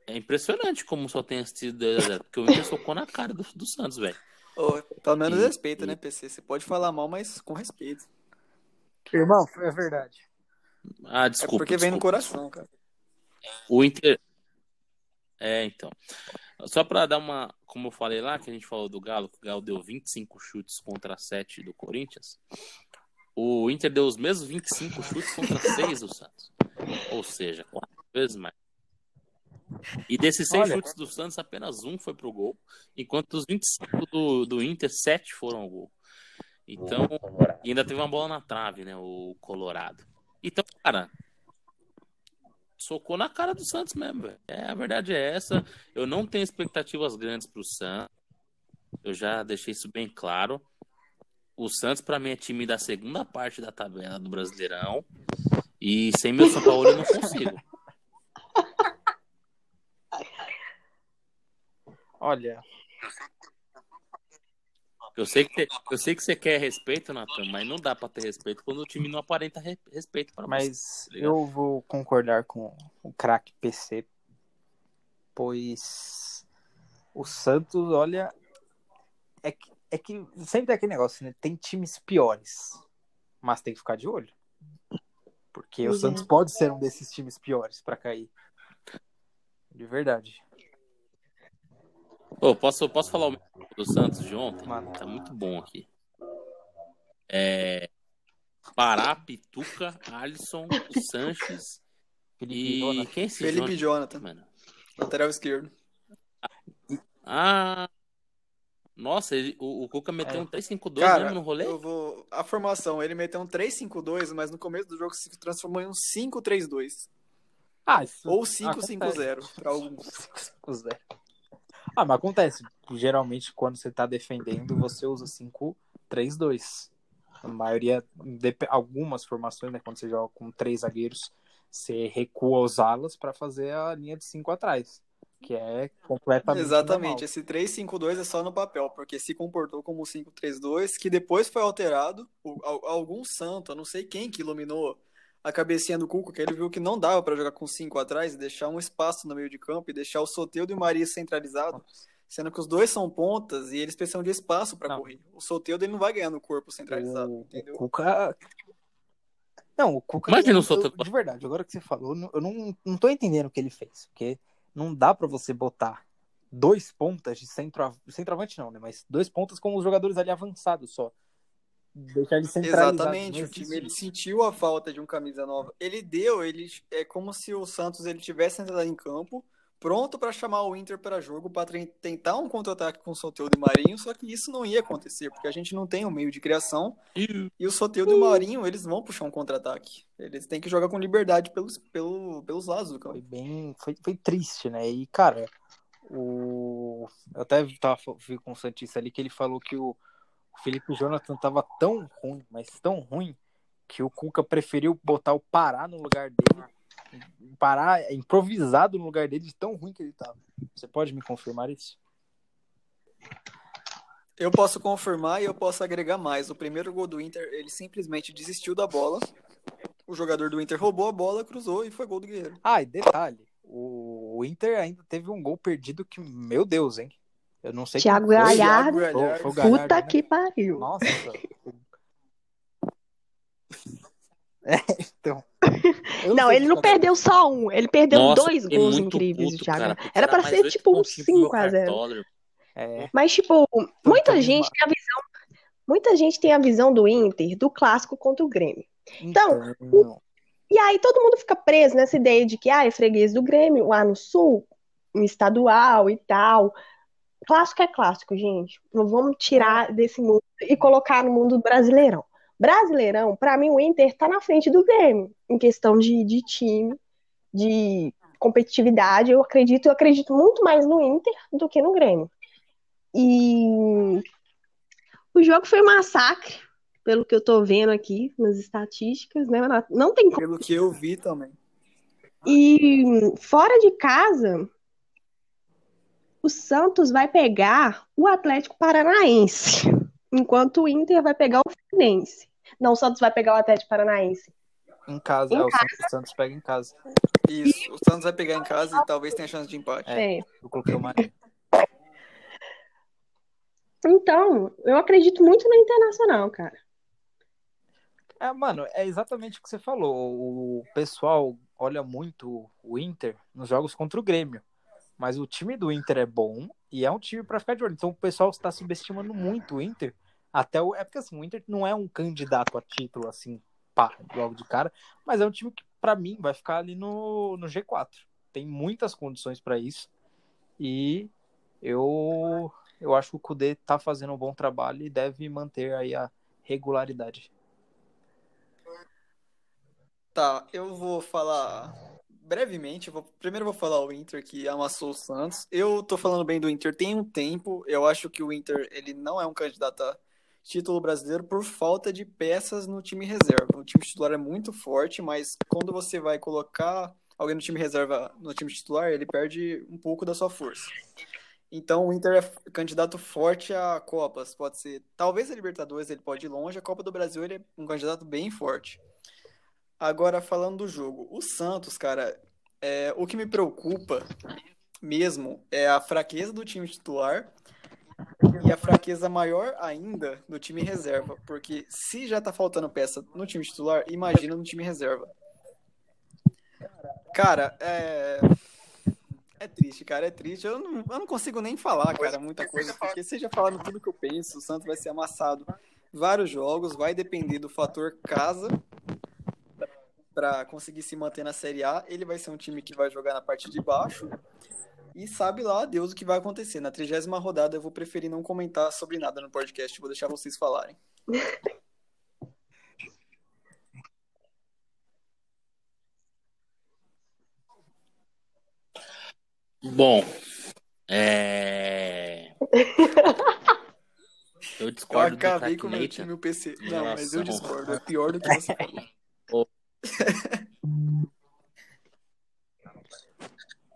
é impressionante como só tem assistido 2x0, porque o Inter socou na cara do, do Santos, velho. Oh, pelo menos e, respeita, e... né, PC? Você pode falar mal, mas com respeito. Irmão, é verdade. Ah, desculpa. É porque desculpa, vem no coração, cara. O Inter. É, então. Só para dar uma. Como eu falei lá, que a gente falou do Galo, que o Galo deu 25 chutes contra 7 do Corinthians. O Inter deu os mesmos 25 chutes contra 6 do Santos. Ou seja, quatro vezes mais. E desses 6 chutes do Santos, apenas um foi pro gol. Enquanto os 25 do, do Inter, 7 foram ao gol. Então, e ainda teve uma bola na trave, né? O Colorado. Então, cara, socou na cara do Santos mesmo, velho. É, a verdade é essa. Eu não tenho expectativas grandes pro Santos. Eu já deixei isso bem claro. O Santos, para mim, é time da segunda parte da tabela do Brasileirão. E sem meu São Paulo eu não consigo. Olha, eu sei que, eu sei que você quer respeito, Natan, mas não dá pra ter respeito quando o time não aparenta re, respeito para Mas você, tá eu vou concordar com o craque PC, pois o Santos, olha, é que, é que sempre tem aquele negócio, né? Tem times piores, mas tem que ficar de olho. Porque o Santos pode ser um desses times piores para cair. De verdade. Oh, posso, posso falar o do Santos de ontem? Mano. Tá muito bom aqui. É... Pará, Pituca, Alisson, Sanches Felipe e Jonathan. quem é esse Felipe Jonathan, mano? Lateral esquerdo. Ah, nossa, ele, o, o Cuca meteu é. um 3-5-2 mesmo no rolê? Eu vou... A formação, ele meteu um 3-5-2, mas no começo do jogo se transformou em um 5-3-2. Ah, isso Ou 5-5-0 para alguns. 5-5-0. Ah, mas acontece. Geralmente, quando você tá defendendo, você usa 5-3-2. A maioria, algumas formações, né? Quando você joga com três zagueiros, você recua os alas para fazer a linha de cinco atrás. Que é completamente. Exatamente. Normal. Esse 3-5-2 é só no papel, porque se comportou como 5-3-2, que depois foi alterado. Algum santo, eu não sei quem que iluminou a cabecinha do Cuco, que ele viu que não dava para jogar com cinco atrás e deixar um espaço no meio de campo e deixar o Soteudo e o Maria centralizado, sendo que os dois são pontas e eles precisam de espaço para correr. O Soteudo ele não vai ganhar no corpo centralizado, o, entendeu? O Cuca não, o Cuca. Imagina o Soteudo. De verdade, agora que você falou, eu não, não tô entendendo o que ele fez, porque não dá para você botar dois pontas de centro, centroavante não, né? Mas dois pontas com os jogadores ali avançados só deixar ele centralizado. Exatamente, o time ele sentiu a falta de um camisa nova. Ele deu, ele é como se o Santos ele tivesse entrado em campo, pronto para chamar o Inter para jogo, para tentar um contra-ataque com o Soteldo e Marinho, só que isso não ia acontecer, porque a gente não tem um meio de criação. E o Soteldo e o Marinho, eles vão puxar um contra-ataque. Eles têm que jogar com liberdade pelos, pelo, pelos lados do campo. Foi bem, foi, foi triste, né? E cara, o eu até tava com o Santista ali que ele falou que o o Felipe Jonathan tava tão ruim, mas tão ruim, que o Cuca preferiu botar o Pará no lugar dele Pará é improvisado no lugar dele de tão ruim que ele tava. Você pode me confirmar isso? Eu posso confirmar e eu posso agregar mais. O primeiro gol do Inter, ele simplesmente desistiu da bola. O jogador do Inter roubou a bola, cruzou e foi gol do Guerreiro. Ah, e detalhe, o Inter ainda teve um gol perdido que, meu Deus, hein? Eu não sei Thiago quem foi. Galhardo. Thiago Galhardo. Foi o Galhardo, Puta né? que pariu. Nossa. É, então. Eu Não, ele não perdeu só um, ele perdeu Nossa, dois gols incríveis puto, Thiago. cara, Era pra mais ser tipo um pontinhos pro meu 5 a 0 cartódromo. É, Mas, tipo, muita gente tem a visão. Muita gente tem a visão do Inter do clássico contra o Grêmio. Então, então, E aí todo mundo fica preso nessa ideia de que ah, é freguês do Grêmio lá no sul, um estadual e tal. Clássico é clássico, gente. Não vamos tirar desse mundo e colocar no mundo do Brasileirão. Brasileirão, pra mim, o Inter tá na frente do Grêmio em questão de, de time, de competitividade. Eu acredito, eu acredito muito mais no Inter do que no Grêmio. E o jogo foi um massacre, pelo que eu tô vendo aqui nas estatísticas, né? Não tem como. Pelo que eu vi também. E fora de casa, o Santos vai pegar o Atlético Paranaense, enquanto o Inter vai pegar o Fluminense. Não, o Santos vai pegar o Atlético Paranaense. em casa, Em é, o Santos, o Santos pega em casa. Isso. O Santos vai pegar em casa e talvez tenha chance de empate. É. Eu coloquei o Marinho. Então, eu acredito muito no Internacional, cara. É, mano, é exatamente o que você falou. O pessoal olha muito o Inter nos jogos contra o Grêmio. Mas o time do Inter é bom e é um time pra ficar de olho. Então o pessoal está subestimando muito o Inter. Até o... É porque assim, o Inter não é um candidato a título, assim, pá, logo de cara. Mas é um time que, pra mim, vai ficar ali no, no G4. Tem muitas condições pra isso. E eu, eu acho que o Kudê tá fazendo um bom trabalho e deve manter aí a regularidade. Tá, eu vou falar brevemente. vou- primeiro vou falar o Inter que amassou o Santos. Eu tô falando bem do Inter tem um tempo. Eu acho que o Inter ele não é um candidato a título brasileiro por falta de peças no time reserva. O time titular é muito forte, mas quando você vai colocar alguém no time reserva no time titular, ele perde um pouco da sua força. Então o Inter é candidato forte a Copas. Pode ser, talvez a Libertadores ele pode ir longe, a Copa do Brasil ele é um candidato bem forte. Agora, falando do jogo, o Santos, cara, é, o que me preocupa mesmo é a fraqueza do time titular e a fraqueza maior ainda do time reserva. Porque se já tá faltando peça no time titular, imagina no time reserva. Cara, é. É triste, cara, é triste. Eu não, eu não consigo nem falar, cara, muita coisa, porque já falaram tudo que eu penso. O Santos vai ser amassado vários jogos, vai depender do fator casa para conseguir se manter na Série A. Ele vai ser um time que vai jogar na parte de baixo. E sabe lá, Deus, o que vai acontecer. Na trigésima rodada eu vou preferir não comentar sobre nada no podcast, vou deixar vocês falarem. Bom, é... Eu Eu discordo do acabei com o meu time e o PC. Não, mas eu discordo. É pior do que você falou.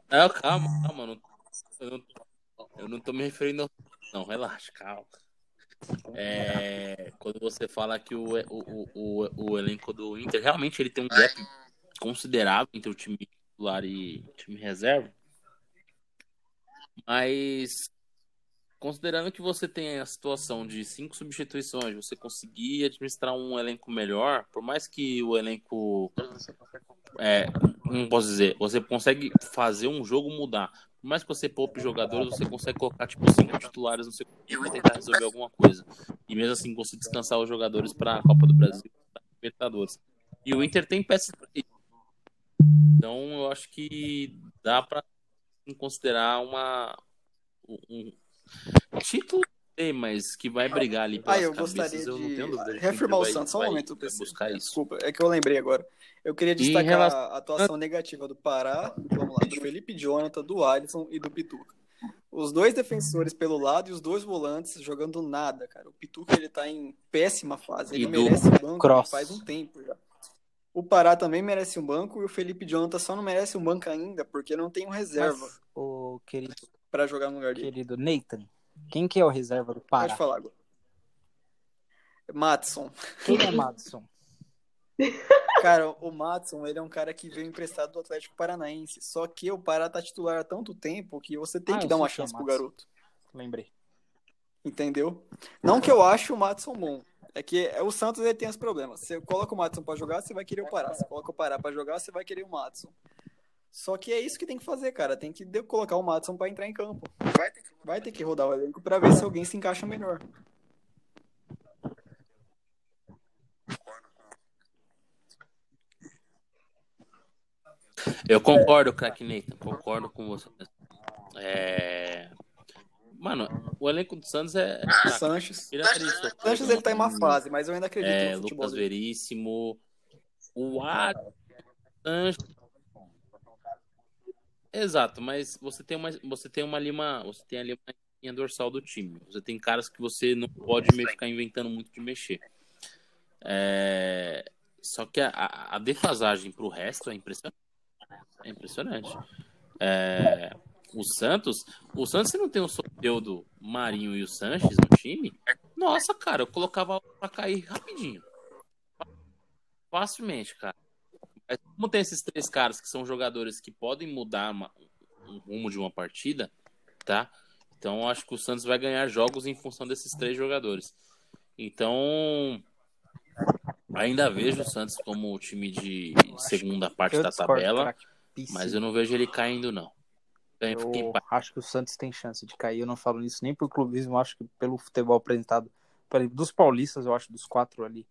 Não, calma, calma. Eu, não, eu não tô me referindo. Não, relaxa, calma. É, quando você fala que o, o, o, o, elenco do Inter realmente ele tem um gap considerável entre o time titular e time reserva. Mas considerando que você tem a situação de cinco substituições, você conseguir administrar um elenco melhor, por mais que o elenco é, não posso dizer, você consegue fazer um jogo mudar. Por mais que você poupe jogadores, você consegue colocar tipo cinco titulares no seu e tentar resolver alguma coisa. E mesmo assim conseguir descansar os jogadores para a Copa do Brasil Libertadores. E o Inter tem peças. Então eu acho que dá para considerar uma um, um título, sei, mas que vai brigar ali pelas Ah, eu cabeças, gostaria eu não tenho de dúvida de reafirmar o Santos. Só um momento, PC. buscar isso. Desculpa, é que eu lembrei agora. Eu queria destacar relação- a atuação negativa do Pará, vamos lá, do Felipe Jonathan, do Alisson e do Pituca. Os dois defensores pelo lado e os dois volantes jogando nada, cara. O Pituca ele tá em péssima fase, ele E do merece banco Cross. faz um tempo já. o Pará também merece um banco e o Felipe Jonathan só não merece um banco ainda porque não tem um reserva. Mas, o querido, para jogar no lugar dele. Querido Nathan, quem que é o reserva do Pará? Pode falar agora. Matson. Quem é Matson? Cara, o Matson, ele é um cara que veio emprestado do Atlético Paranaense. Só que o Pará tá titular há tanto tempo que você tem ah, que dar uma é chance é pro garoto. Lembrei. Entendeu? Não que eu ache o Matson bom. É que é, o Santos ele tem os problemas. Você coloca o Matson pra jogar, você vai querer o Pará. Você coloca o Pará pra jogar, você vai querer o Matson. Só que é isso que tem que fazer, cara. Tem que colocar o Matson para entrar em campo. Vai ter, que, vai ter que rodar o elenco para ver se alguém se encaixa melhor. Eu concordo, craque Nathan, concordo com você. É... Mano, o elenco do Santos é. é Sanches. Sanches ele tá em uma fase, mas eu ainda acredito é, no futebol. Lucas Veríssimo. O Ar. Sanches Exato, mas você tem uma, você tem uma ali uma, você tem ali uma linha dorsal do time. Você tem caras que você não pode meio ficar inventando muito de mexer. É... Só que a, a defasagem para o resto é impressionante. É impressionante. É... O Santos, o Santos, não tem o Soteudo, Marinho e o Sanches no time, nossa, cara, eu colocava para cair rapidinho. Facilmente, cara. Mas como tem esses três caras que são jogadores que podem mudar uma, um rumo de uma partida, tá? Então acho que o Santos vai ganhar jogos em função desses três jogadores. Então ainda vejo o Santos como o time de segunda parte da tabela, mas eu não vejo ele caindo não. Eu, eu acho que o Santos tem chance de cair. Eu não falo isso nem por clubismo, acho que pelo futebol apresentado, dos paulistas, eu acho dos quatro ali,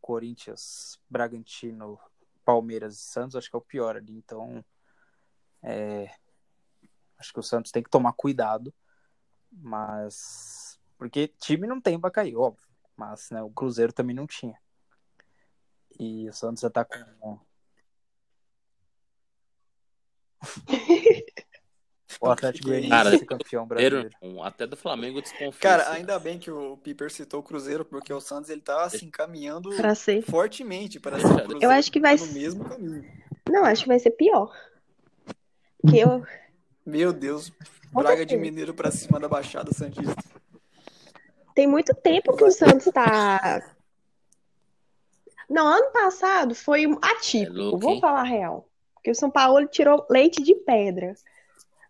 Corinthians, Bragantino, Palmeiras e Santos, acho que é o pior ali. Então, é, acho que o Santos tem que tomar cuidado, mas porque time não tem para cair, óbvio, mas né, o Cruzeiro também não tinha. E o Santos já tá com O Atlético Goianiense ser campeão brasileiro. Até do Flamengo desconfia. Cara, ainda bem que o Piper citou o Cruzeiro, porque o Santos ele tá assim caminhando pra ser. fortemente para ser o Cruzeiro. Eu acho que vai tá no mesmo caminho. Não, acho que vai ser pior. Que eu Meu Deus, Braga de Mineiro para cima da Baixada Santista. Tem muito tempo que o Santos tá Não, ano passado foi atípico, é vou falar a real. Porque o São Paulo tirou leite de pedra.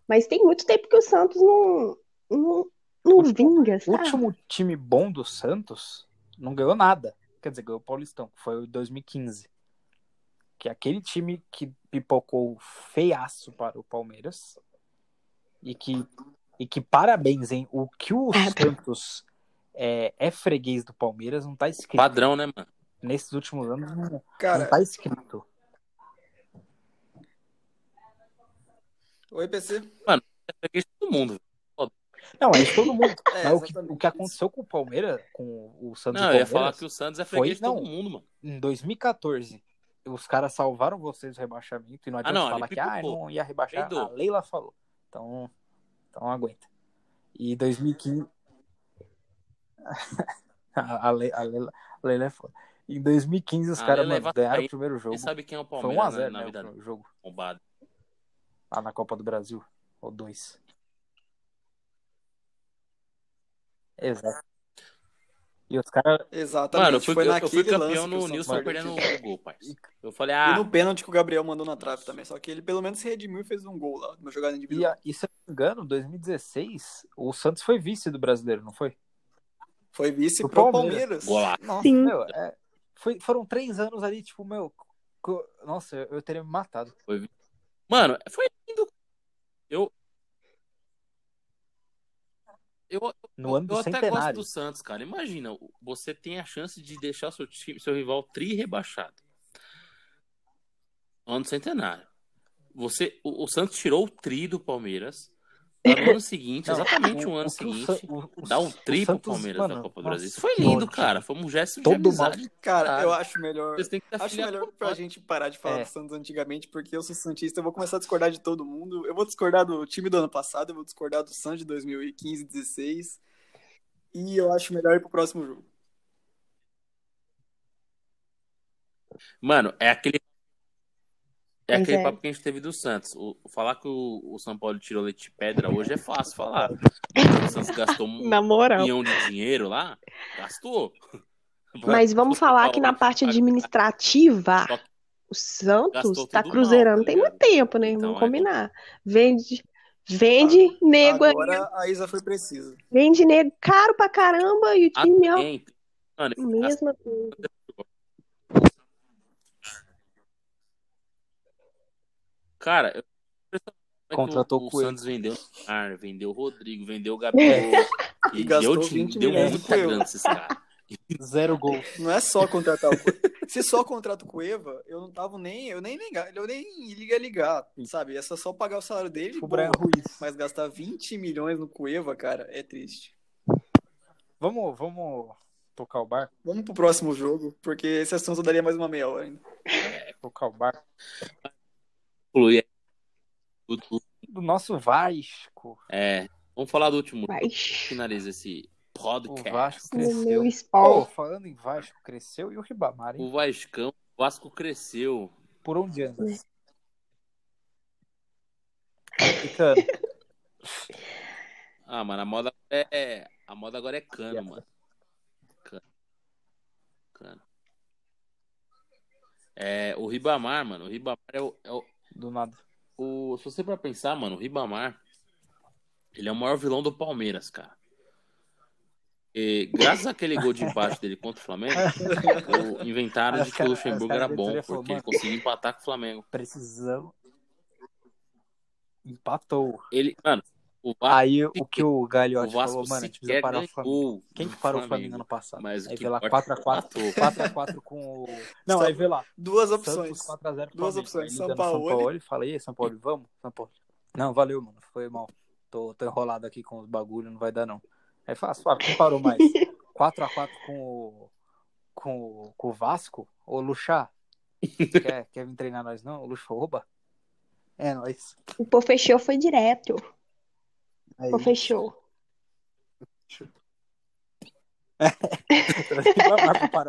Mas tem muito tempo que o Santos não, não, não o vinga. O último time bom do Santos não ganhou nada. Quer dizer, ganhou o Paulistão, que foi o 2015. Que é aquele time que pipocou feiaço para o Palmeiras. E que, e que parabéns, hein? O que o é. Santos é, é freguês do Palmeiras não tá escrito. Padrão, né, mano? Nesses últimos anos não, Cara, não tá escrito. Oi, PC. Mano, é isso todo mundo. Não, é isso todo mundo. É, o, que, o que aconteceu com o Palmeiras, com o Santos Não, eu ia falar que o Santos é freguês foi, de todo mundo, mano. Em 2014, os caras salvaram vocês do rebaixamento e não adianta ah, não, falar que ah, não ia rebaixar. A Leila falou. Então, então aguenta. E 2015. a, Leila, a, Leila, a Leila é foda. Em 2015, os caras ganharam o primeiro jogo. Você sabe quem é o Palmeiras foi 1 a 0 né, na vida o jogo. Bombado lá na Copa do Brasil, ou dois. Exato. E os caras. Exatamente. Mano, eu fui, foi eu, eu fui campeão no Nilson perdendo o gol, pai. Eu falei, ah. E no pênalti que o Gabriel mandou na trave também. Só que ele pelo menos se redimiu e fez um gol lá, numa jogada individual. E, e se eu não me engano, 2016, o Santos foi vice do brasileiro, não foi? Foi vice pro, pro Palmeiras. Palmeiras. Nossa, Sim. meu, é, foi, foram três anos ali, tipo, meu. Nossa, eu, eu teria me matado. Foi Mano, foi lindo. Eu. Eu, no ano eu, eu até centenário. gosto do Santos, cara. Imagina, você tem a chance de deixar seu time, seu rival tri rebaixado. No ano centenário. Você, o, o Santos tirou o tri do Palmeiras no ano seguinte, não, exatamente o, um ano seguinte, o, o, dá um triplo Palmeiras mano, na Copa do Brasil. Isso foi lindo, cara. Foi um gesto de Todo amizade. Cara, cara, eu acho melhor. Acho melhor pra gente parar de falar é. do Santos antigamente, porque eu sou Santista, eu vou começar a discordar de todo mundo. Eu vou discordar do time do ano passado, eu vou discordar do Santos de 2015, 16. E eu acho melhor ir pro próximo jogo. Mano, é aquele. É aquele é. papo que a gente teve do Santos. O, falar que o, o São Paulo tirou leite de pedra hoje é fácil falar. O Santos gastou um milhão de dinheiro lá. Gastou. Mas vamos falar que na parte administrativa, Só o Santos tá tudo cruzeirando mal, tá tem muito tempo, né? Então, Vamos é combinar. Vende, vende nego, Agora a Isa foi precisa. vende nego caro pra caramba e o time, ó, esse mesma coisa. Cara, eu... é Contratou o, o Coelho. Santos vendeu o Neymar, vendeu o Rodrigo, vendeu o Gabriel. E e gastou deu, 20 deu muita grana esses caras. Zero gol. Não é só contratar o Cueva. Se só contrata o Cueva, eu não tava nem. Eu nem ligar. Eu nem ia ligar, sabe? É só, só pagar o salário dele. O boa. Brian Ruiz. Mas gastar 20 milhões no Cueva, cara, é triste. Vamos, vamos tocar o bar? Vamos pro próximo jogo, porque esse assunto daria mais uma meia hora ainda. Tocar o bar. Fluir. O- o- Do nosso Vasco. É, vamos falar do último. Finaliza esse O podcast. Vasco No meu cresceu. Pô, esporte. falando em Vasco, cresceu e o Ribamar, hein? O Vascão, o Vasco cresceu. Por onde anda? Ah, mano, a moda é. A moda agora é cano, mano. Cano. Cano. É, o Ribamar, mano. O Ribamar é o, é o, Do nada. o- Se você pra pensar, mano, o Ribamar. Ele é o maior vilão do Palmeiras, cara. E, graças àquele gol de empate dele contra o Flamengo, o- inventaram de que o Luxemburgo era bom, porque falou, ele conseguiu empatar com o Flamengo. Precisamos. Empatou. Ele, mano, o Vasco, Aí o que o o Gagliotti falou, mano, a gente precisa parar o Flamengo. Quem que parou o Flamengo ano passado? Mas aí vê lá importa 4x4. empatou. 4x4 com o. Não, Só- aí vê lá. Duas opções. 4x0 pro Duas Flamengo. opções, São Paulo. São Paulo fala, e aí, São Paulo, vamos? São Paulo. Não, valeu, mano. Foi mal. Tô, tô enrolado aqui com os bagulho, não vai dar, não. Aí fala, suave, quem parou mais? 4x4 com o. Com o, com o Vasco? Ô, Luxá? Quer, quer vir treinar nós, não? O Luxo oba. É, nóis. O pô fechou foi direto. Aí, Pô fechou.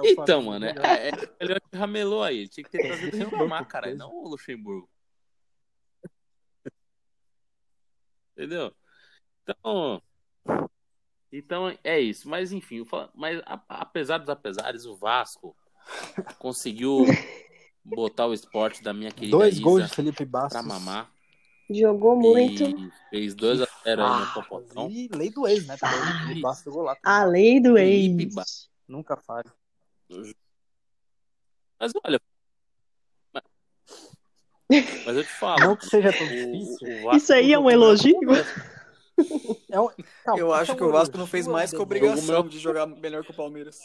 o Então, mano, é, melhor. é, ele ramelou aí. Ele tinha que ter trazido o Luxemburgo, Ribamar, cara, coisa. não o Luxemburgo. Entendeu? Então, então é isso. Mas enfim, mas apesar dos apesares, o Vasco conseguiu botar o esporte da minha querida Dois Isa gols de Felipe Bastos. pra mamar. Jogou muito. E fez 2x0 aí no Ah, Popotão. E lei do ex, né? Também. Bastos jogou lá. A lei do ex. Ba- Nunca falha. Mas olha. Mas, mas eu te falo. Não que seja tão difícil. o Isso aí é um elogio? É um- Não, Eu acho que o Vasco não fez mais que demérito. obrigação Jogou de jogar melhor que o Palmeiras.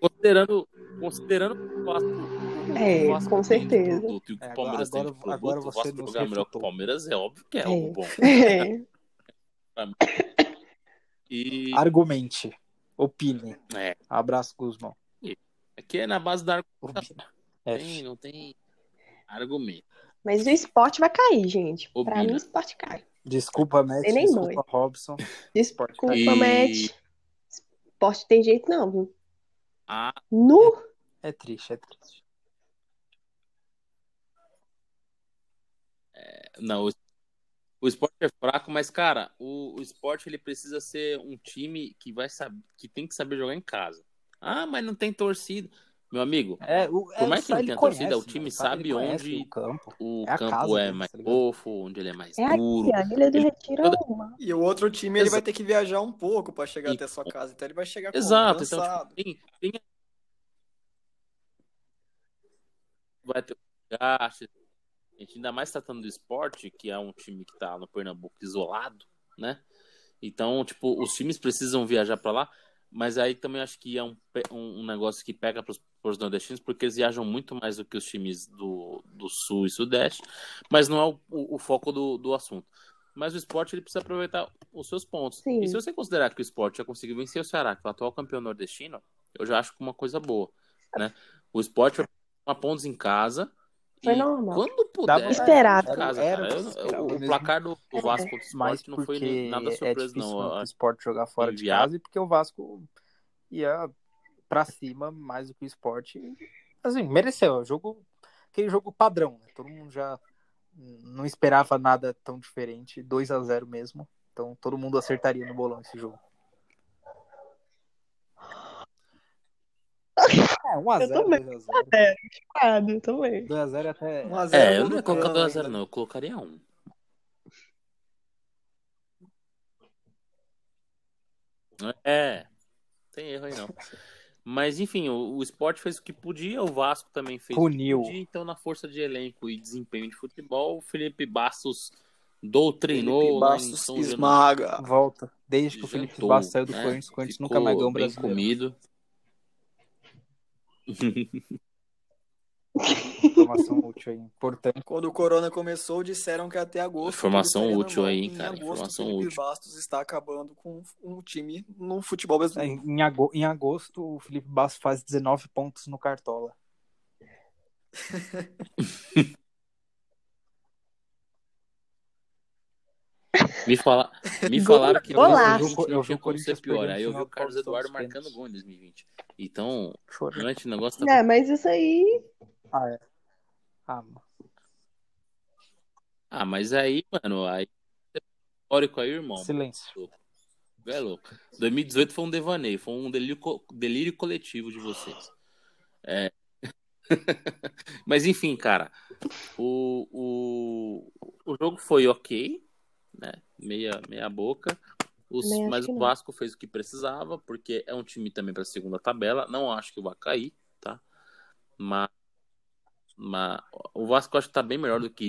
Considerando, considerando que o Vasco. É, o Vasco com certeza. produto e o que É, o Palmeiras agora- tem de produto, agora o você Vasco nos jogar melhor que o. Palmeiras é óbvio que é É. algo bom. É. E Argumente. Opine. é, Abraço, Guzmão. aqui é na base da Opine. Não É. tem, não tem argumento. Mas o esporte vai cair, gente. Pra Obina. mim, o esporte cai. Desculpa, Matt. Tem nem Desculpa. Robson. Desculpa, E- Matt. Esporte tem jeito não, viu? Ah, Nu. É triste, é triste. Não, o, o esporte é fraco, mas, cara, o, o esporte ele precisa ser um time que vai saber, que tem que saber jogar em casa. Ah, mas não tem torcida. Meu amigo, É, o, Por mais que não tenha conhece, torcida, o time sabe onde- o campo. o É a campo casa é mais tá fofo, onde ele é mais É duro. aqui, a Ilha do Ele- Retiro é uma. E o outro time ele vai ter que viajar um pouco pra chegar E- até a sua casa. Então ele vai chegar como? Exato, então tipo, tem, tem... vai ter gasto. A gente ainda mais tratando do esporte, que é um time que tá no Pernambuco isolado, né? Então, tipo, os times precisam viajar para lá, mas aí também acho que é um, um, negócio que pega para os nordestinos, porque eles viajam muito mais do que os times do, do sul e sudeste, mas não é o, o, o foco do, do assunto. Mas o esporte ele precisa aproveitar os seus pontos. Sim. E se você considerar que o esporte já conseguiu vencer o Ceará, que é o atual campeão nordestino, eu já acho que uma coisa boa, né? O esporte vai tomar pontos em casa. Foi normal. Quando puder, Esperado. casa, Era- cara. era o o, placar do, do Vasco contra o não foi nada é surpresa, difícil não. o esporte jogar fora de casa e porque o Vasco ia pra cima mais do que o esporte. Assim, mereceu. É jogo, aquele jogo padrão, né? Todo mundo já não esperava nada tão diferente. 2 a 0 mesmo. Então todo mundo acertaria no bolão esse jogo. É, 1x0, 2x0. É, chocado também. 2x0 até. 1 a 0 É, eu não ia colocar Corona 2x0, ainda. não. Eu colocaria 1. É, tem erro aí não. Mas enfim, o, o esporte fez o que podia, o Vasco também fez Puniu. o que podia, então na força de elenco e desempenho de futebol, o Felipe Bastos doutrinou Felipe Bastos esmaga. Volta. Desde que o Felipe Jantou, Bastos saiu do né? Corinthians, o Corinthians nunca mais ganhou um brasileiro. comido. Informação útil aí, importante. Quando o Corona começou, disseram que até agosto. Informação útil aí, Em cara, agosto, informação o Felipe útil. Bastos está acabando com um time no futebol É, brasileiro. Em, ago- em agosto, o Felipe Bastos faz 19 pontos no Cartola. Me, fala, me falaram que golaço. 2020 Eu vi não o tinha como ser Corinthians pior. Aí eu vi o Carlos Eduardo marcando gol em 2020. Então, realmente o negócio tá Não, mas isso aí. Ah, é. Ah, mano. Ah, mas aí, mano, aí. Histórico aí, irmão. Silêncio. É louco. 2018 foi um devaneio, foi um delírio, co- delírio coletivo de vocês. É. mas enfim, cara, o, o, o jogo foi ok, né? Meia, meia boca. Os- mas o não. Vasco fez o que precisava, porque é um time também para segunda tabela. Não acho que vai cair, tá? Mas, mas o Vasco acho que tá bem melhor do que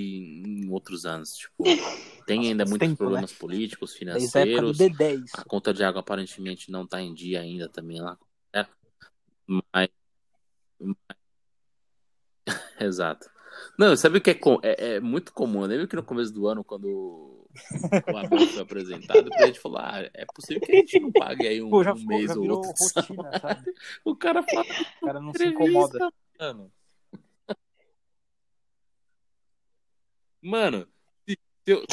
em outros anos. Tipo, tem Nossa, ainda muitos tempo, problemas políticos, Desde a época do financeiros. D10. A conta de água aparentemente não tá em dia ainda também lá. né? Mas. mas- Exato. Não, sabe o que é, é, é muito comum? Eu lembro que no começo do ano, quando o foi apresentado, a gente falou: ah, é possível que a gente não pague aí um, Pô, já, um ficou- mês já ou outro. rotina, sabe? O cara fala O cara não se incomoda. mano. Mano, se, se eu-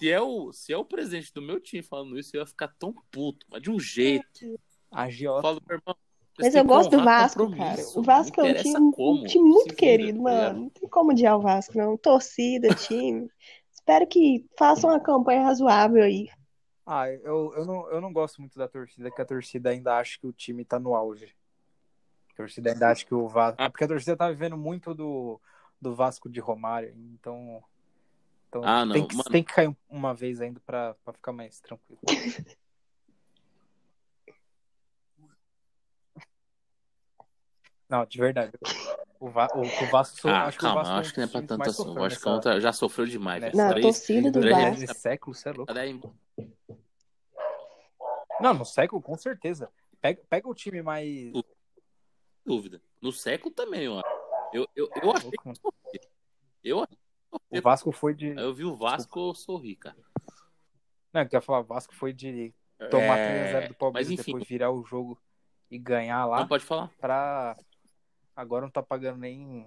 se- é o, se é o presidente do meu time falando isso, eu ia ficar tão puto, mas de um jeito. Agiota. falo, meu irmão. Mas eu gosto do Vasco, cara. O Vasco é um time, como, um time muito querido, tá ligado? mano. Não tem como odiar o Vasco, não. Torcida, time. Espero que façam uma campanha razoável aí. Ah, eu, eu, não, eu não gosto muito da torcida, que a torcida ainda acha que o time tá no auge. A torcida ainda acha que o Vasco. Ah. Porque a torcida tá vivendo muito do, do Vasco de Romário. Então. então Ah, não, tem, que, mano. tem que cair uma vez ainda pra, pra ficar mais tranquilo. Não, de verdade. O, Va, o, o Vasco. so- Ah, acho que o calma, Vasco eu é acho que não é pra tanto assim. Eu acho que nessa- já sofreu demais. nessa- velho. Na Três- torcida do Vasco. Nesse século, você é louco. Cadê? Não, no século, com certeza. Pega, pega o time mais. dúvida. No século também, ó. Eu, eu, eu achei louco, mano. Eu, O Vasco foi de. eu vi o Vasco, eu sorri, cara. Não, eu queria falar, o Vasco foi de tomar É, 3x0 do Palmeiras enfim. depois virar o jogo e ganhar lá Não pode falar. pra. Agora não tá pagando nem,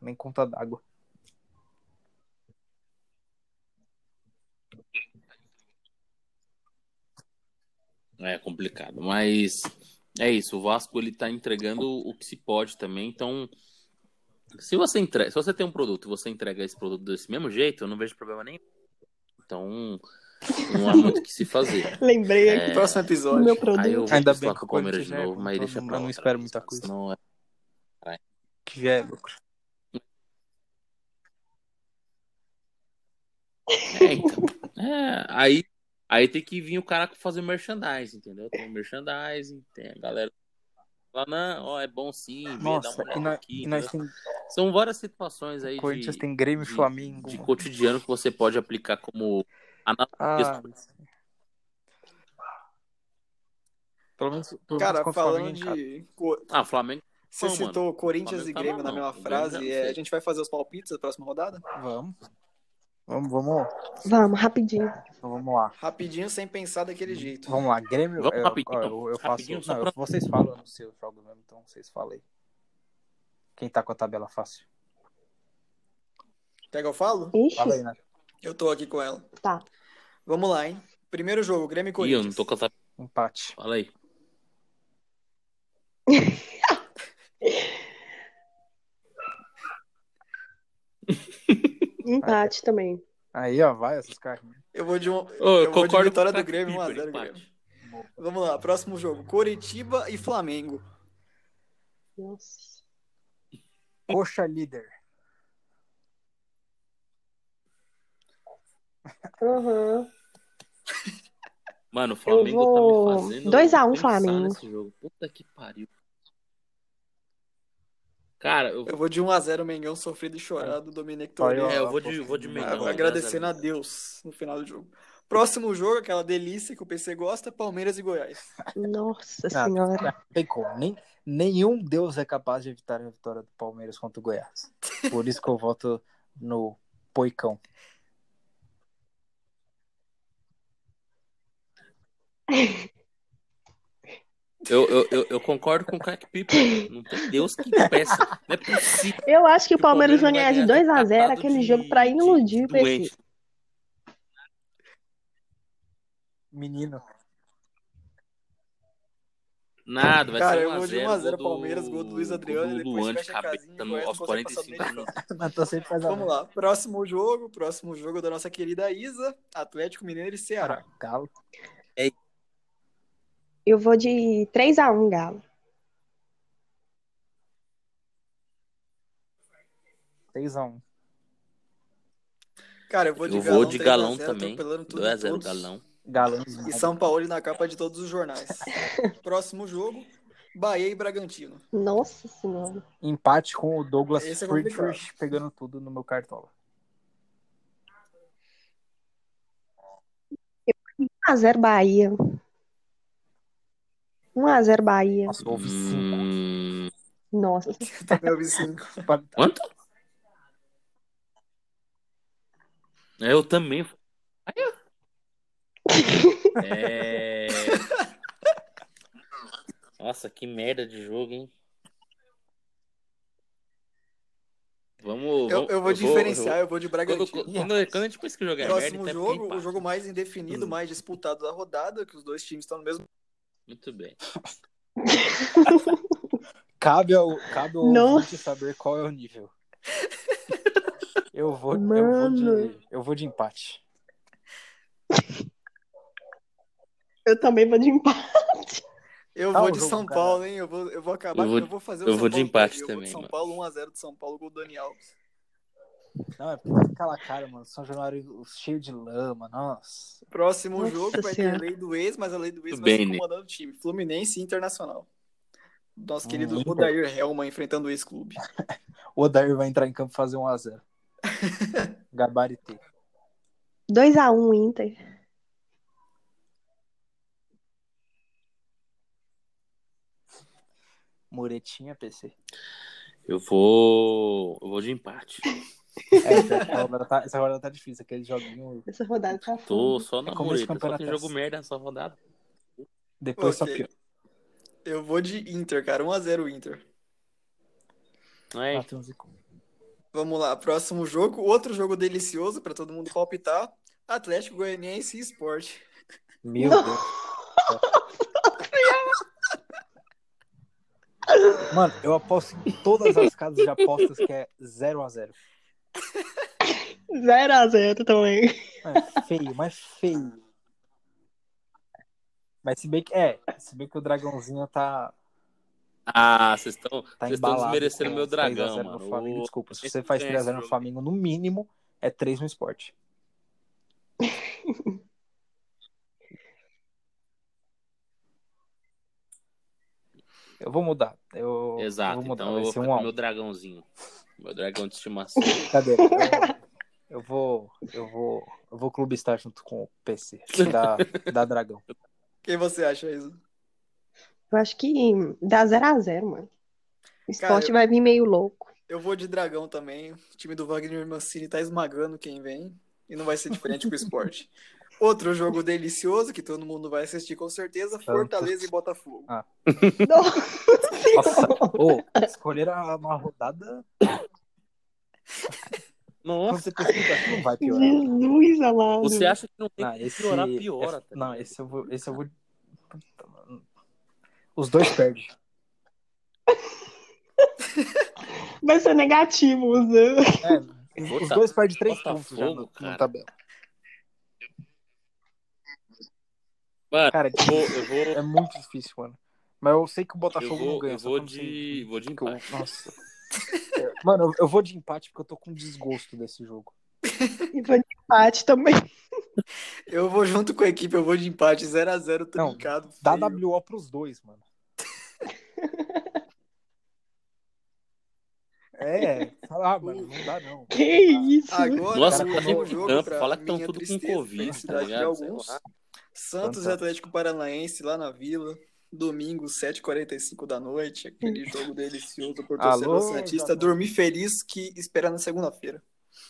nem conta d'água. É complicado, mas é isso. O Vasco ele tá entregando o que se pode também. Então, se você entrega, se você tem um produto e você entrega esse produto desse mesmo jeito, eu não vejo problema nenhum. Então, não há muito o que se fazer. Lembrei aqui É, Próximo do episódio. meu Aí eu produto. vou Ainda bem que o Palmeiras Corinthians de é novo, mas deixa não- pra eu não outra espero muita coisa. senão é- Que já é lucro. É, então. É, aí, aí tem que vir o cara fazer merchandising, entendeu? Tem merchandising, tem a galera lá, não, ó, é bom sim, vê, dá Nossa, uma aqui. nós tem, São várias situações aí Corinthians de, tem Grêmio e Flamengo. de mano. cotidiano que você pode aplicar como analogias. Ah, pelo menos, pelo Cara, falando Flamengo, de. Ah, Flamengo. Você Não, mano. citou Corinthians e tá Grêmio mal, na mesma frase. é, a gente vai fazer os palpites da próxima rodada? Vamos. Vamos, vamos, Vamos, rapidinho. então vamos lá. Rapidinho, sem pensar daquele jeito. Vamos lá, Grêmio. Vamos eu, rapidinho, ó, eu, eu faço. não, pra- eu- vocês falam no seu jogo mesmo, então vocês falem. Quem tá com a tabela fácil? Quer que eu falo? Ixi, Fala aí, né? Eu tô aqui com ela. tá. Vamos lá, hein? Primeiro jogo, Grêmio e Ih, eu Corinthians. não tô com a tabela. Empate. Fala aí. Empate também. Aí, ó, vai essas carrinhas. Eu vou de um. Ô, eu, eu vou de concordo vitória do Grêmio, Piper, 1x0 empate. Grêmio. Vamos lá, próximo jogo. Coritiba e Flamengo. Nossa. Coxa líder. Uhum. Mano, o Flamengo vou- tá me fazendo 2 a 1 pensar Flamengo. nesse jogo. Puta que pariu. Cara, eu, Eu vou de 1x0 Mengão sofrido e chorado, Dominic Torres. é, eu vou de, vou de Mengão. Agradecendo a 10 Deus no final do jogo. Próximo jogo, aquela delícia que o PC gosta, Palmeiras e Goiás. Nossa senhora. Não tem como. Nem, nenhum Deus é capaz de evitar a vitória do Palmeiras contra o Goiás. Por isso que eu voto no Poicão. Eu, eu, eu, eu concordo com o Crack Piper. Não tem Deus que impeça. Não é possível. Eu acho que o que o Palmeiras vai ganhar de ganhar 2 a 0 catado aquele de- jogo pra iludir o PC. doente. Menino. Nada, vai Cara, ser eu 1 vou de 1x0 Palmeiras, gol do Luiz Adriano e do depois Luan de cabeça aos não consegue passar 45 nem de minutos. Vamos lá, próximo jogo, próximo jogo da nossa querida Isa, Atlético Mineiro e Ceará. Galo. Eu vou de 3 a 1 Galo. 6x1. Cara, eu vou de Eu galão, vou de 3 a galão 0, também. atropelando tudo e 2x0 todos. galão. Galão. E São Paulo na capa de todos os jornais. Próximo jogo, Bahia e Bragantino. Nossa senhora. Empate com o Douglas Esse é Friedrich pegando tudo no meu cartola. 1x0 Bahia. 1x0 Bahia. Nossa, houve 5. Hum, Nossa. Também ouvi cinco. quanto? Eu também. Aí, ó. É... Nossa, que merda de jogo, hein? Vamos. Eu, vamos- eu vou diferenciar, eu vou de Bragantino. quando, quando a gente pensa que o jogo é merda, Próximo então é jogo, o jogo mais indefinido, Hum. mais disputado da rodada, que os dois times estão no mesmo. Muito bem. Cabe ao, cabe ao ouvinte saber qual é o nível. Eu vou, eu vou, de, eu vou de empate. Eu também vou de empate. Eu Tá vou de jogo, São cara. Paulo, hein? Eu vou, eu vou acabar, Eu eu vou- vou, fazer o eu São vou de Paulo empate. Eu vou também, de São mano. Paulo, 1x0 de São Paulo, gol do Dani Alves. Não, é porque tá aquela cara, mano. São Januário cheio de lama, nossa. Próximo Nossa jogo vai Senhora. ter lei do ex, mas a lei do ex Tudo vai bem, ser Ney. comandando o time. Fluminense e Internacional. Nosso querido Hum, Odair Helman enfrentando o ex-clube. O Odair vai entrar em campo e fazer 1x0. Gabaritei. 2x1 Inter. Muretinha, PC. Eu vou. Eu vou de empate. É, essa rodada tá, essa rodada tá difícil. Aquele joguinho. Essa rodada tá Tô foda. só na É mureta. Só tem jogo essa. merda nessa rodada. Depois só Ok. pior. Eu vou de Inter, cara. 1x0 Inter. É. Vamos lá, próximo jogo. Outro jogo delicioso pra todo mundo palpitar. Atlético Goianiense e Sport. Meu Deus. Mano, eu aposto em todas as casas de apostas que é 0x0. 0x0 também. É feio, mas feio. Mas se bem que. É, se bem que o dragãozinho tá, Ah, vocês estão tá vocês estão embalado. desmerecendo com meu 3 a 0 dragão, no mano. Flamengo. O- Desculpa, se você faz ganha 3x0 esse no. Flamengo, no mínimo é 3 no esporte. Eu vou mudar. Eu, eu Exato, vou mudar. então eu Vai vou ser ficar um a com um. meu dragãozinho. Meu dragão de estimação. Cadê? Eu, eu vou. Eu vou. Eu vou clubistar junto com o PC. Da, da Dragão. Quem você acha, Isa? Eu acho que dá 0x0, mano. O esporte Cara, vai vir meio louco. Eu vou de Dragão também. O time do Wagner Mancini tá esmagando quem vem. E não vai ser diferente com o esporte. Outro jogo delicioso que todo mundo vai assistir com certeza: Fortaleza e Botafogo. Nossa, ô, escolheram uma rodada. Nossa, você pesquisa, não vai piorar. Jesus amado. você acha que não tem Não, que esse, piorar, piora. tá não, esse eu vou. Esse eu vou. Os dois perdem. Vai ser negativo usando. É, os, dois perdem três pontos já Botafogo, no, no tabela. Mano, Cara, eu vou, eu vou, é muito difícil, mano. Mas eu sei que o eu Botafogo não vou, ganha. eu vou eu não de, vou de que eu- empate. Nossa. É, Mano, eu- eu vou de empate porque eu tô com desgosto desse jogo. E vou de empate também. Eu vou junto com a equipe, eu vou de empate 0x0, Não, trincado. Dá feio. WO pros dois, mano. É, fala, ah, mano, não dá não. Que isso? Agora, Nossa, o tá último no jogo, campo, pra fala que tão minha tudo com Covid, tá ligado? Santos e. Atlético Paranaense lá na Vila. Domingo, 7h45 da noite. Aquele jogo delicioso por torcedor Alô, Santista. Dormir feliz que espera na segunda-feira.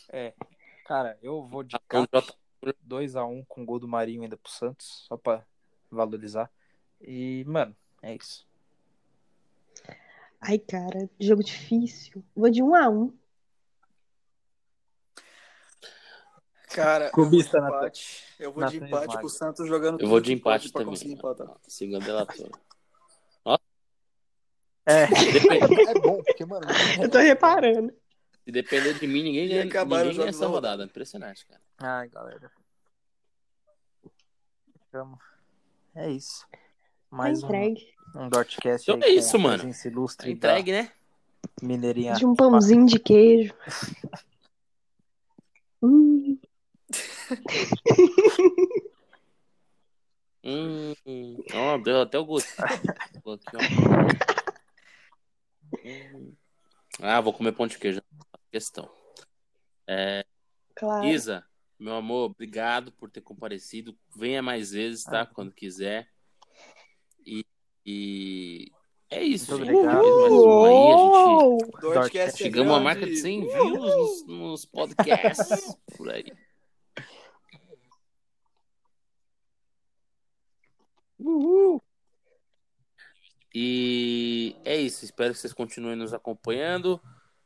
É. Cara, eu vou de Jota- 2x1 com gol do Marinho ainda pro Santos, só pra valorizar. E, mano, é isso. Ai, cara, jogo difícil. Vou de um a um. Cara, Clubista, eu vou de empate. Eu vou de empate com o Santos jogando Eu vou de empate pra também. conseguir empatar. Siga a delatora. É, Depende- é bom, porque, mano. Eu tô reparando. Se depender de mim, ninguém ganha, ninguém essa da rodada. Impressionante, cara. Ai, galera. Tamo. É isso. Mais um, entregue. um Dortcast Então aí é isso, mano. Tá ilustre entregue, né? Mineirinha. De um pãozinho de queijo. Hum. Ó, deu até o gosto. Vou aqui, ó. Hum. Ah, vou comer pão de queijo. Questão. claro. Isa, meu amor, obrigado por ter comparecido. Venha mais vezes, tá? Ah. Quando quiser. E, e é isso, Muito gente. obrigado. Mais uma aí, a gente é chegamos à marca de 100 views nos, nos podcasts por aí. Uhul. E é isso. Espero que vocês continuem nos acompanhando.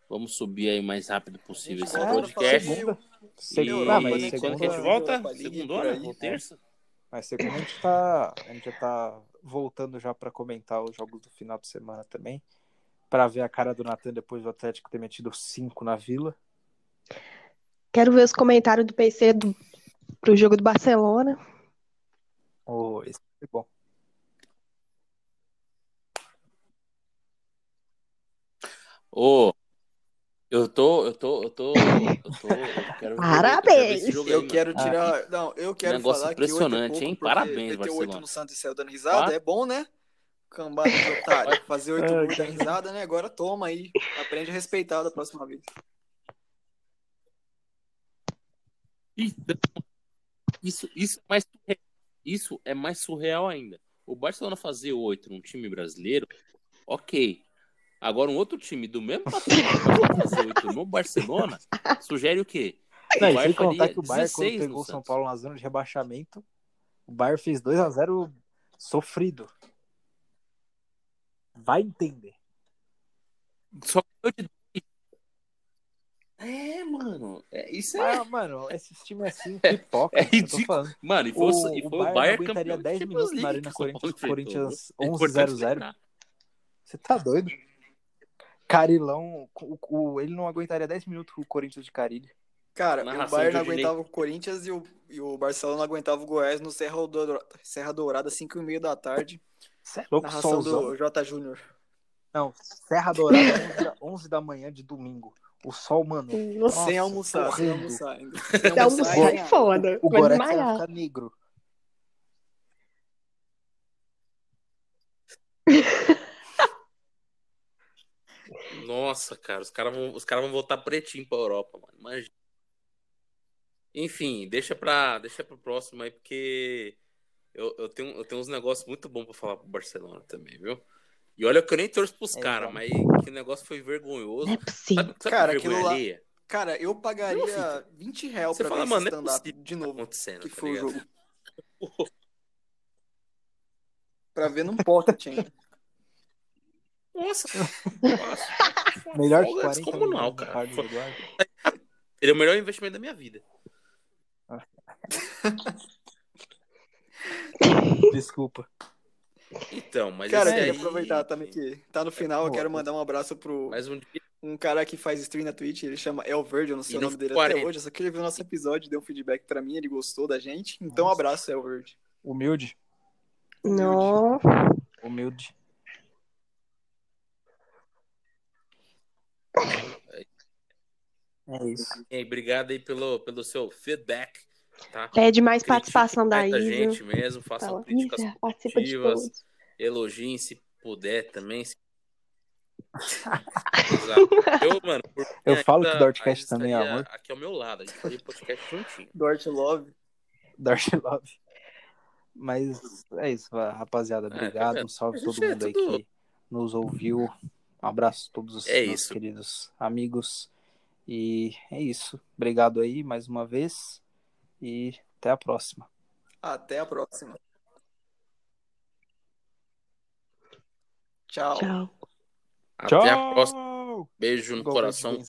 Vamos subir aí o mais rápido possível esse podcast. Segunda. E Segunda, ah, mas né? quando que segunda, a gente volta? Aí. ou terça? mas segunda a gente tá. A gente já tá voltando já pra comentar os jogos do final de semana também. Pra ver a cara do Natan depois do Atlético ter metido 5 na vila. Quero ver os comentários do PC do, pro jogo do Barcelona. Oh, esse foi bom. Ô, eu tô, eu tô, eu tô, eu tô, eu quero ver- Parabéns! eu Eu quero Ah. tirar. Não, eu quero Negócio falar que oito é impressionante, pouco, hein? Parabéns, Barcelona. no Santos e saiu dando risada, Quatro. é bom, né? Cambada de otário. Fazer oito gols dando risada, né? Agora toma aí. Aprende a respeitar da próxima vez. Então, Isso, isso, é mais, surre- isso é mais surreal ainda. O Barcelona fazer oito num time brasileiro, ok. Agora, um outro time do mesmo patamar fazer oito no Barcelona, sugere o quê? Não, o Bayern contar que o Bayern, quando 16 no pegou o São. Paulo na zona de rebaixamento, o Bayern fez 2x0 sofrido. Vai entender. Só que eu te- É, mano. É, isso é. Ah, mano, esse time assim, pipoca. É tô ridículo. Mano, e foi O, o, e o foi o Bayern, Bayern aguentaria campeão 10 de minutos na Arena o Corinthians, Corinthians enfrentou. É importante 11-0-0. lembrar. Você tá doido? Carilão, o, o- ele não aguentaria 10 minutos com o Corinthians de Carilho. Cara, Narração o Bayern não aguentava o Corinthians e o, e o Barcelona não aguentava o Goiás no Serra Dourada, Serra Dourada 5 e meia da tarde. Você é louco, Narração solzão. do J. Júnior. Não, Serra Dourada, 11 da, 11 da manhã de domingo. O sol, mano. Nossa, sem almoçar, sem horrível. almoçar ainda. se almoçar é foda. O Vai Gorex vai ficar negro. Nossa, cara, os caras vão, os caras vão voltar pretinho pra Europa, mano. Imagina. Enfim, deixa pra, deixa pro próximo aí, porque eu, eu, tenho, eu tenho uns negócios muito bons pra falar pro Barcelona também, viu? E olha que eu nem torço pros É, caras, mas que negócio foi vergonhoso. Não é possível. Sabe, sabe Cara, aquilo lá-? Cara, eu pagaria filho. 20 reais Você pra fala, ver mano, é stand-up possível de tá novo. acontecendo, Que tá foi o ligado? jogo. Pra ver num pocket ainda. Nossa, Melhor que folga 40 descomunal, cara. Ele é o melhor investimento da minha vida. Desculpa. Então, mas Cara, esse aí... aproveitar também que tá no final, eu quero mandar um abraço pro Mais um dia. um cara que faz stream na Twitch, ele chama El Verde, eu não sei E o no nome dele 40. até hoje, só queria ver o nosso episódio, deu um feedback pra mim, ele gostou da gente, então um Nossa. abraço, El Verde. Humilde. Não. Humilde. É isso. Aí, obrigado aí pelo, pelo seu feedback, tá? Pede mais Critique participação da Isa. gente mesmo, façam Fala, críticas Isa, participa de positivas, elogiem se puder também. se- Exato. Eu, mano, Eu falo ainda- que o Dortcast também é amor. Aqui ao meu lado, a gente faria podcast juntinho. Dort Love. Dark Love. Mas é isso, rapaziada. Obrigado. vendo? Um salve todo é mundo aí que nos ouviu. Um abraço a todos os É isso. queridos amigos. E é isso. Obrigado aí mais uma vez. E até a próxima. Até a próxima. Tchau. Tchau. Até a próxima. Tchau! Beijo no Igual coração.